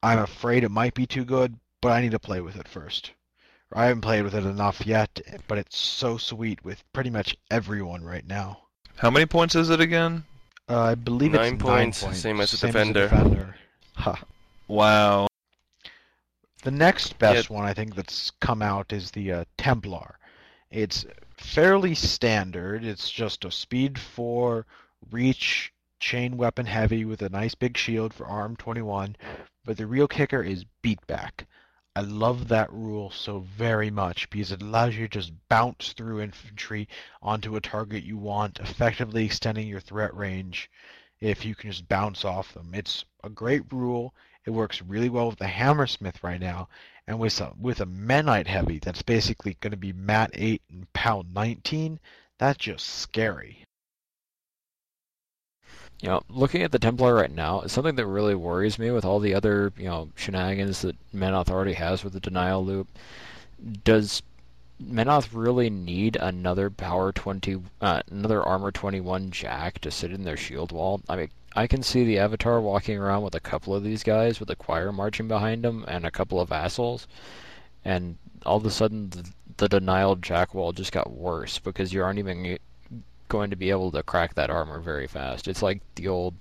I'm afraid it might be too good, but I need to play with it first. I haven't played with it enough yet, but it's so sweet with pretty much everyone right now. How many points is it again? Uh, I believe Nine it's points, nine points, same as the same Defender. As the defender. Ha. Wow. The next best one I think that's come out is the uh, Templar. It's fairly standard. It's just a speed 4 reach chain weapon heavy with a nice big shield for arm 21, but the real kicker is beatback. I love that rule so very much because it allows you to just bounce through infantry onto a target you want, effectively extending your threat range if you can just bounce off them. It's a great rule. It works really well with the Hammersmith right now, and with a, with a Menite heavy that's basically going to be Mat 8 and pound 19, that's just scary. You know, looking at the Templar right now, it's something that really worries me with all the other, you know, shenanigans that Menoth already has with the denial loop. Does Menoth really need another power 20, uh, another armor 21 jack to sit in their shield wall? I mean, I can see the Avatar walking around with a couple of these guys with a choir marching behind him and a couple of vassals, and all of a sudden the, the denial jack wall just got worse because you aren't even going to be able to crack that armor very fast. It's like the old,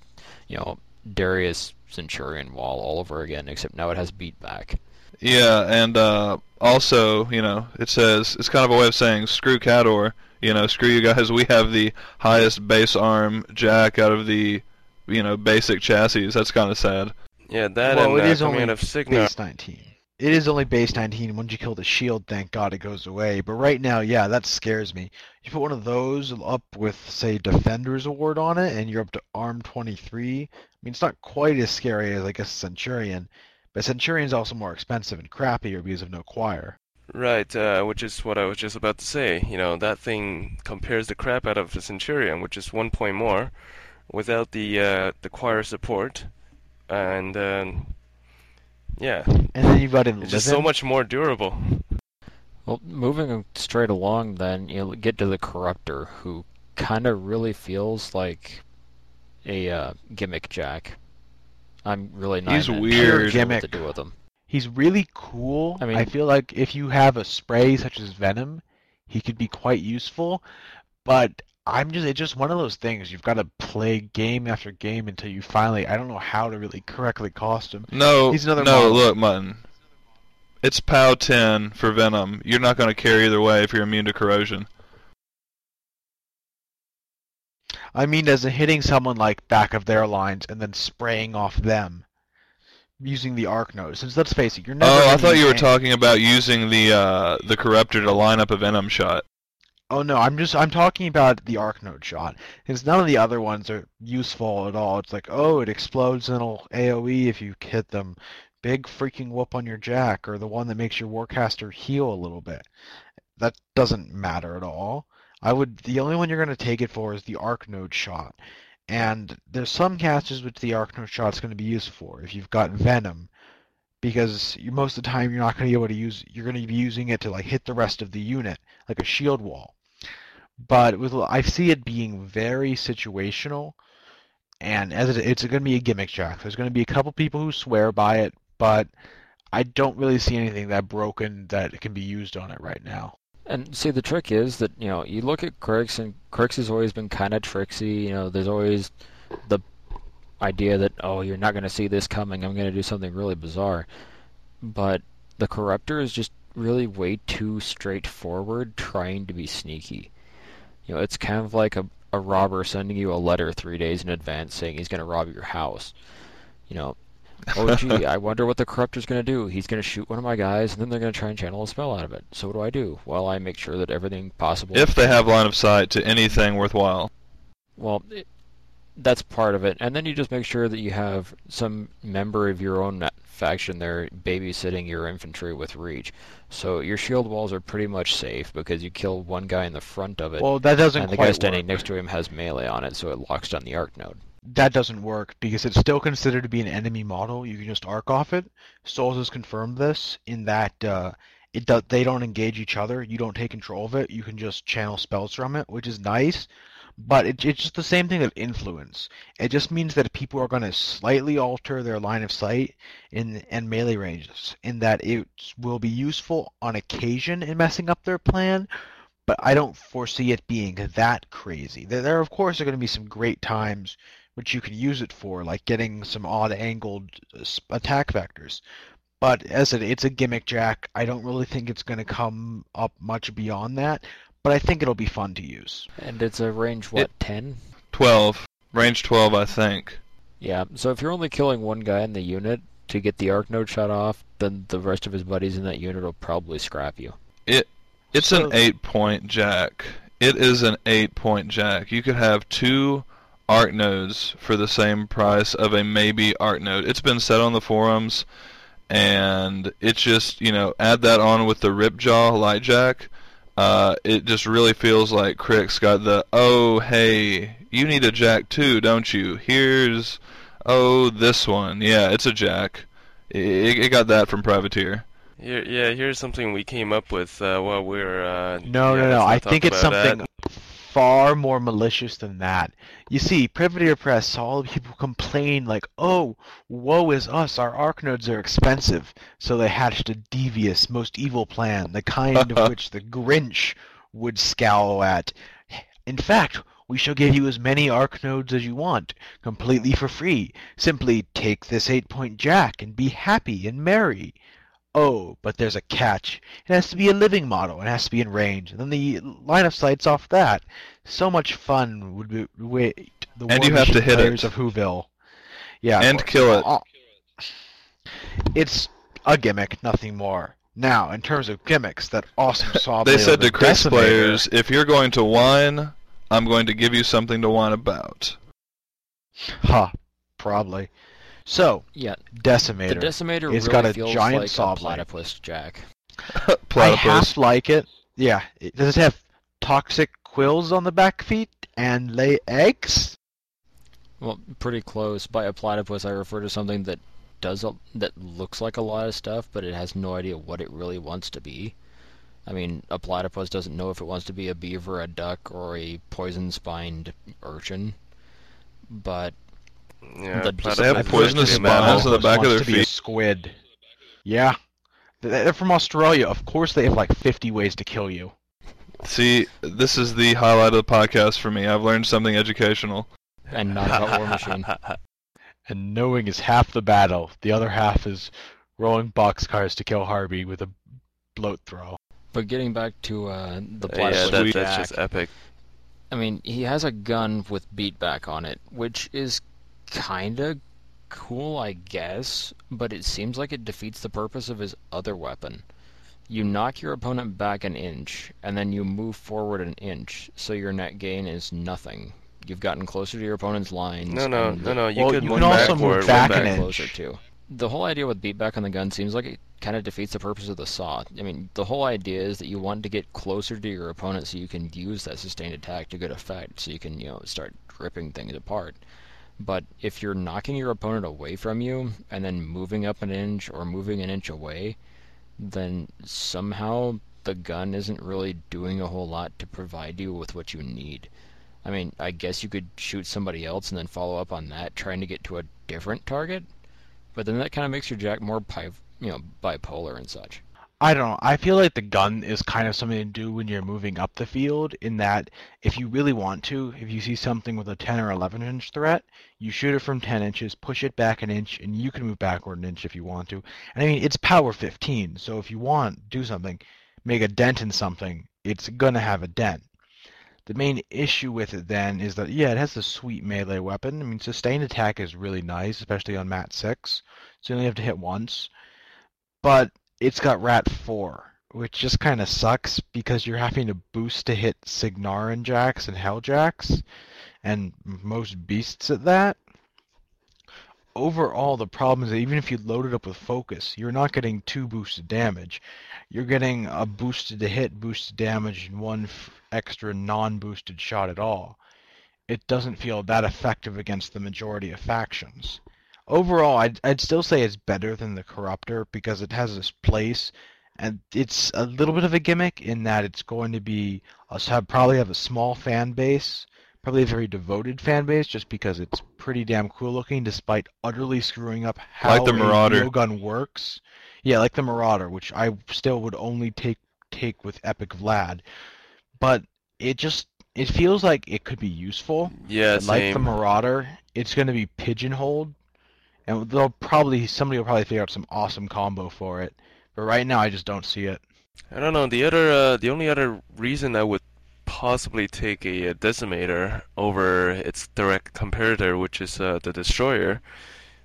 you know, Darius Centurion wall all over again, except now it has beat back. Yeah, and uh, also, you know, it says it's kind of a way of saying screw Khador. You know, screw you guys. We have the highest base arm jack out of the, you know, basic chassis. That's kind of sad. Yeah, that well, and it uh, is only out of Cygnar. base 19. It is only base 19. Once you kill the shield, thank God it goes away. But right now, yeah, that scares me. You put one of those up with, say, Defender's Award on it, and you're up to Arm 23. I mean, it's not quite as scary as, I guess, a Centurion. But Centurion's also more expensive and crappier because of no choir. Right, uh, which is what I was just about to say. You know, that thing compares the crap out of the Centurion, which is one point more, without the uh, the choir support, and um, yeah, And then you've got it's just so much more durable. Well, moving straight along, then you get to the Corruptor, who kind of really feels like a uh, gimmick jack. I'm really not He's weird. sure Gimmick. what to do with him. He's really cool. I mean, I, feel like if you have a spray such as Venom, he could be quite useful. But I'm just it's just one of those things. You've got to play game after game until you finally I don't know how to really correctly cost him. No, He's another no, model. look, Mutton. It's POW 10 for Venom. You're not going to care either way if you're immune to corrosion. I mean as in hitting someone like back of their lines and then spraying off them using the arc node. Since let's face it, you're never Oh, I thought you were talking about using the uh, the Corruptor to line up a Venom shot. Oh no, I'm just I'm talking about the arc node shot. Because none of the other ones are useful at all. It's like, oh, it explodes and it'll AoE if you hit them. Big freaking whoop on your jack, or the one that makes your warcaster heal a little bit. That doesn't matter at all. I would the only one you're gonna take it for is the arc node shot. And there's some casters which the arc node shot's gonna be used for. If you've got venom, because most of the time you're not going to be able to use you're going to be using it to like hit the rest of the unit like a shield wall but with I see it being very situational and as it, it's going to be a gimmick jack there's going to be a couple people who swear by it but I don't really see anything that broken that can be used on it right now And see, the trick is that you know you look at Cryx, and Cryx has always been kind of tricksy. You know, there's always the idea that oh, you're not going to see this coming. I'm going to do something really bizarre. But the Corruptor is just really way too straightforward, trying to be sneaky. You know, it's kind of like a a robber sending you a letter three days in advance saying he's going to rob your house. You know, oh gee, I wonder what the corruptor's going to do. He's going to shoot one of my guys, and then they're going to try and channel a spell out of it. So what do I do? Well, I make sure that everything possible. If they have line of sight to anything worthwhile. well, it, that's part of it, and then you just make sure that you have some member of your own faction there babysitting your infantry with reach. So your shield walls are pretty much safe because you kill one guy in the front of it, well that doesn't and the guy standing work. next to him has melee on it, so it locks down the arc node. that doesn't work because it's still considered to be an enemy model. You can just arc off it. Souls has confirmed this in that uh, it do- they don't engage each other. You don't take control of it. You can just channel spells from it, which is nice. But it, it's just the same thing of influence. It just means that people are going to slightly alter their line of sight in and melee ranges, in that it will be useful on occasion in messing up their plan, but I don't foresee it being that crazy. There, there of course, are going to be some great times which you can use it for, like getting some odd angled uh, attack vectors. But as it, it's a gimmick jack, I don't really think it's going to come up much beyond that. But I think it'll be fun to use. And it's a range what ten? 12. Range 12, I think. Yeah. So if you're only killing one guy in the unit to get the arc node shot off, then the rest of his buddies in that unit will probably scrap you. It it's So- an 8 point jack. It is an 8 point jack. You could have two arc nodes for the same price of a maybe arc node. It's been said on the forums, and it's just, you know, add that on with the Ripjaw light jack. Uh, it just really feels like Cryx's got the, oh, hey, you need a jack too, don't you? Here's, oh, this one. Yeah, it's a jack. It, it got that from Privateer. Here, yeah, here's something we came up with uh, while we were. Uh, No, yeah, no, no. let's I think it's something. that. Far more malicious than that. You see, Privateer Press saw all the people complain like, "Oh, woe is us! Our arc nodes are expensive." So they hatched a devious, most evil plan, the kind of which the Grinch would scowl at. In fact, we shall give you as many arc nodes as you want, completely for free. Simply take this eight-point jack and be happy and merry. Oh, but there's a catch. It has to be a living model. It has to be in range. And then the line of sight's off that. So much fun would be wait the And you have to hit it. of Whoville. Yeah, And kill it. uh, It's a gimmick, nothing more. Now, in terms of gimmicks, that awesome saw They said to the Chris Decimator- players, if you're going to whine, I'm going to give you something to whine about. Huh, probably. So, Yeah, Decimator. the decimator It's really got a feels giant like saw a blade. platypus jack. I half like it. Yeah. Does it have toxic quills on the back feet and lay eggs? Well, pretty close. By a platypus, I refer to something that does a, that looks like a lot of stuff, but it has no idea what it really wants to be. I mean, a platypus doesn't know if it wants to be a beaver, a duck, or a poison-spined urchin. But Yeah, The- platypus They have poisonous actually spines on the back of their to be a feet. squid. Yeah. They're from Australia. Of course they have like 50 ways to kill you. See, this is the highlight of the podcast for me. I've learned something educational. and not about War Machine. And knowing is half the battle. The other half is rolling boxcars to kill Harvey with a bloat throw. But getting back to uh, the yeah, platypus that, Sweet that's jack, just epic. I mean, he has a gun with beatback on it, which is kinda cool, I guess, but it seems like it defeats the purpose of his other weapon. you knock your opponent back an inch, and then you move forward an inch, so your net gain is nothing. You've gotten closer to your opponent's lines. No, no, and no, no. You Well, could you move can also move backward, back back an inch. closer to. The whole idea with beatback on the gun seems like it kind of defeats the purpose of the saw. I mean, the whole idea is that you want to get closer to your opponent so you can use that sustained attack to good effect, so you can, you know, start ripping things apart. But if you're knocking your opponent away from you and then moving up an inch or moving an inch away, then somehow the gun isn't really doing a whole lot to provide you with what you need. I mean, I guess you could shoot somebody else and then follow up on that, trying to get to a different target. But then that kind of makes your jack more, you know, bipolar and such. I don't know. I feel like the gun is kind of something to do when you're moving up the field. In that, if you really want to, if you see something with a 10 or 11 inch threat, you shoot it from 10 inches, push it back an inch, and you can move backward an inch if you want to. And I mean, it's power 15, so if you want do something, make a dent in something, it's gonna have a dent. The main issue with it then is that yeah, it has a sweet melee weapon. I mean, sustained attack is really nice, especially on mat six. So you only have to hit once, but it's got rat four, which just kind of sucks because you're having to boost to hit Cygnaran jacks and Hell jacks, and most beasts at that. Overall, the problem is that even if you load it up with focus, you're not getting two boosted damage. You're getting a boosted to hit, boosted damage, and one extra non-boosted shot at all. It doesn't feel that effective against the majority of factions. Overall, I'd, I'd still say it's better than the Corruptor because it has this place, and it's a little bit of a gimmick in that it's going to be have, probably have a small fan base, probably a very devoted fan base, just because it's pretty damn cool looking, despite utterly screwing up how Like the a Marauder. gun works. Yeah, like the Marauder, which I still would only take take with Epic Vlad, but it just it feels like it could be useful. Yeah, But like the. Marauder, it's going to be pigeonholed, and they'll probably somebody will probably figure out some awesome combo for it. But right now, I just don't see it. I don't know. The other, uh, the only other reason I would possibly take a, uh decimator over its direct competitor, which is uh, the destroyer,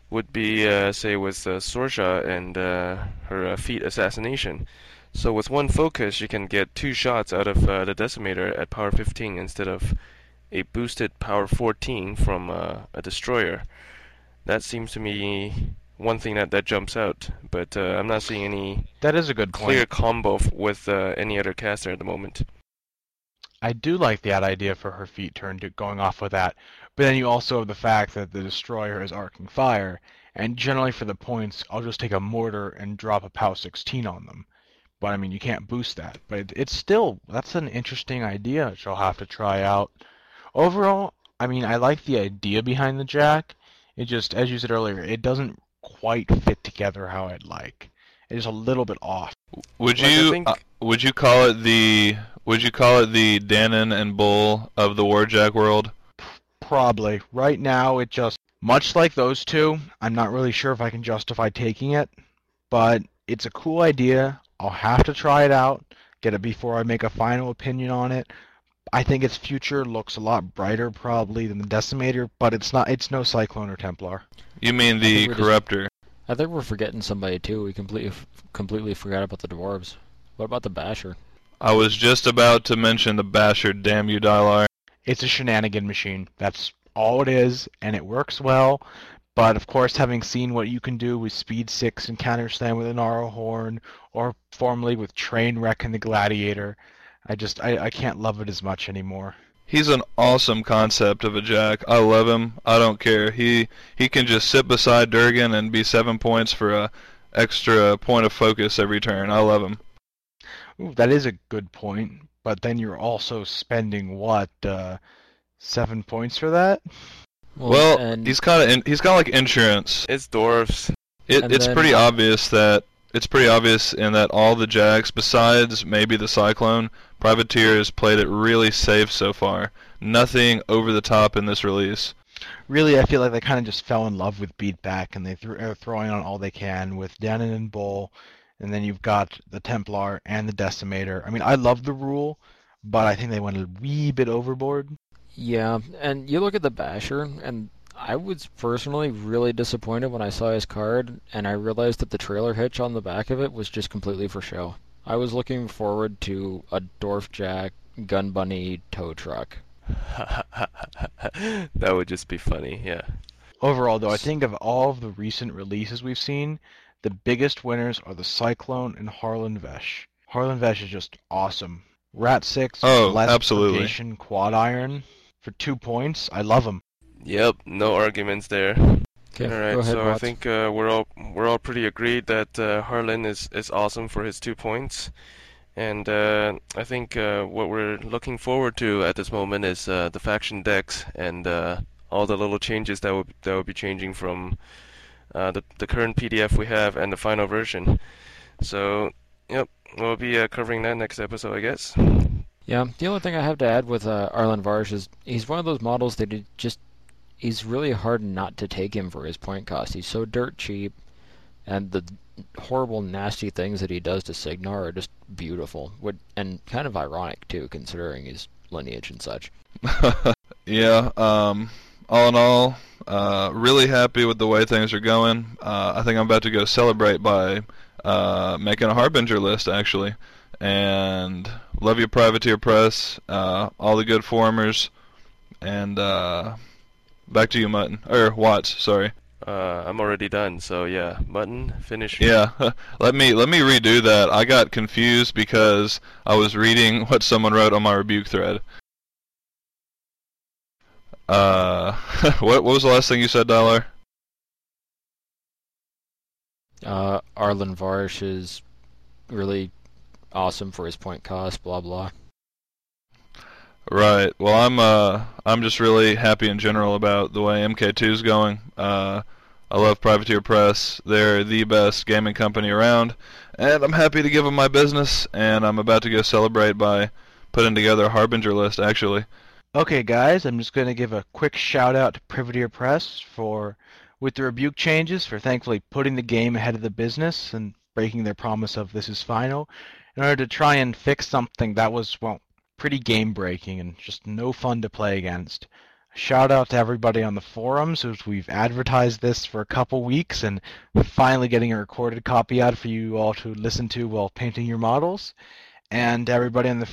would be uh, say with uh, Sorscha and uh, her uh, feat assassination. So with one focus, you can get two shots out of the decimator at power 15 instead of a boosted power 14 from a destroyer. That seems to me one thing that, that jumps out, but uh, I'm not seeing any That is a good point. clear combo f- with uh, any other caster at the moment. I do like that idea for her feet turn to going off with that. But then you also have the fact that the destroyer is arcing fire, and generally for the points, I'll just take a mortar and drop a POW 16 on them. But I mean, you can't boost that. But it, it's still that's an interesting idea I'll have to try out. Overall, I mean, I like the idea behind the jack. It just, as you said earlier, it doesn't quite fit together how I'd like. It is a little bit off. Would Like, you think- uh, would you call it the would you call it the Danon and Bull of the Warjack world? Probably. Right now, it just, much like those two, I'm not really sure if I can justify taking it, but it's a cool idea. I'll have to try it out, get it before I make a final opinion on it. I think its future looks a lot brighter probably than the Decimator, but it's not. It's no Cyclone or Templar. You mean the think we're just- Corruptor? I think we're forgetting somebody too. We completely completely forgot about the dwarves. What about the basher? I was just about to mention the Basher. Damn you, Dylar. It's a shenanigan machine. That's all it is, and it works well. But of course, having seen what you can do with Speed 6 and Counter Slam with an Arrow Horn, or formerly with Trainwreck and the Gladiator, I just I, I can't love it as much anymore. He's an awesome concept of a Jack. I love him. I don't care. He he can just sit beside Durgen and be seven points for a extra point of focus every turn. I love him. Ooh, that is a good point, but then you're also spending what uh, seven points for that? Well, and he's kind of in, he's kind of like insurance. It's dwarfs. It, it's then- pretty obvious that it's pretty obvious in that all the jacks, besides maybe the Cyclone, Privateer has played it really safe so far. Nothing over the top in this release. Really, I feel like they kind of just fell in love with beatback, and they th- are throwing on all they can with Danon and Bull, and then you've got the Templar and the Decimator. I mean, I love the rule, but I think they went a wee bit overboard. yeah, and you look at the basher, and I was personally really disappointed when I saw his card, and I realized that the trailer hitch on the back of it was just completely for show. I was looking forward to a Dwarf Jack Gun Bunny tow truck. that would just be funny, yeah. Overall, though, I think of all of the recent releases we've seen, the biggest winners are the Cyclone and Harlan Versh. Harlan Versh is just awesome. Rat 6, Oh, less absolutely. purgation, quad iron for two points. I love him. Yep, no arguments there. Okay, all right, go ahead, so I think uh, we're all we're all pretty agreed that uh, Harlan is is awesome for his two points, and uh, I think uh, what we're looking forward to at this moment is uh, the faction decks and uh, all the little changes that will that will be changing from uh, the the current PDF we have and the final version. So, yep, we'll be uh, covering that next episode, I guess. Yeah, the only thing I have to add with uh, Harlan Versh is he's one of those models that just he's really hard not to take him for his point cost. He's so dirt cheap, and the horrible, nasty things that he does to Cygnar are just beautiful, Would and kind of ironic too, considering his lineage and such. yeah. Um, all in all, uh, really happy with the way things are going. Uh, I think I'm about to go celebrate by uh, making a Harbinger list, actually. And love you, Privateer Press, uh, all the good formers, and uh, back to you, Mutton or Watts. Sorry. Uh, I'm already done, so yeah, Mutton, finish. Yeah, let me let me redo that. I got confused because I was reading what someone wrote on my rebuke thread. Uh, what what was the last thing you said, Dollar? Uh, Harlan Versh is really awesome for his point cost. Blah blah. Right. Well, I'm uh I'm just really happy in general about the way MK2 is going. Uh, I love Privateer Press. They're the best gaming company around, and I'm happy to give them my business. And I'm about to go celebrate by putting together a Harbinger list, actually. Okay, guys, I'm just going to give a quick shout out to Privateer Press for, with the rebuke changes, for thankfully putting the game ahead of the business and breaking their promise of this is final in order to try and fix something that was, well, pretty game breaking and just no fun to play against. Shout out to everybody on the forums as we've advertised this for a couple weeks and finally getting a recorded copy out for you all to listen to while painting your models. And everybody on the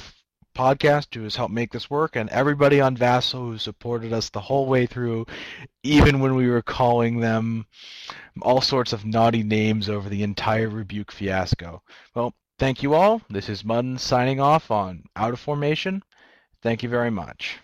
podcast who has helped make this work, and everybody on Vassal who supported us the whole way through, even when we were calling them all sorts of naughty names over the entire rebuke fiasco. Well, thank you all. This is Mudden signing off on Out of Formation. Thank you very much.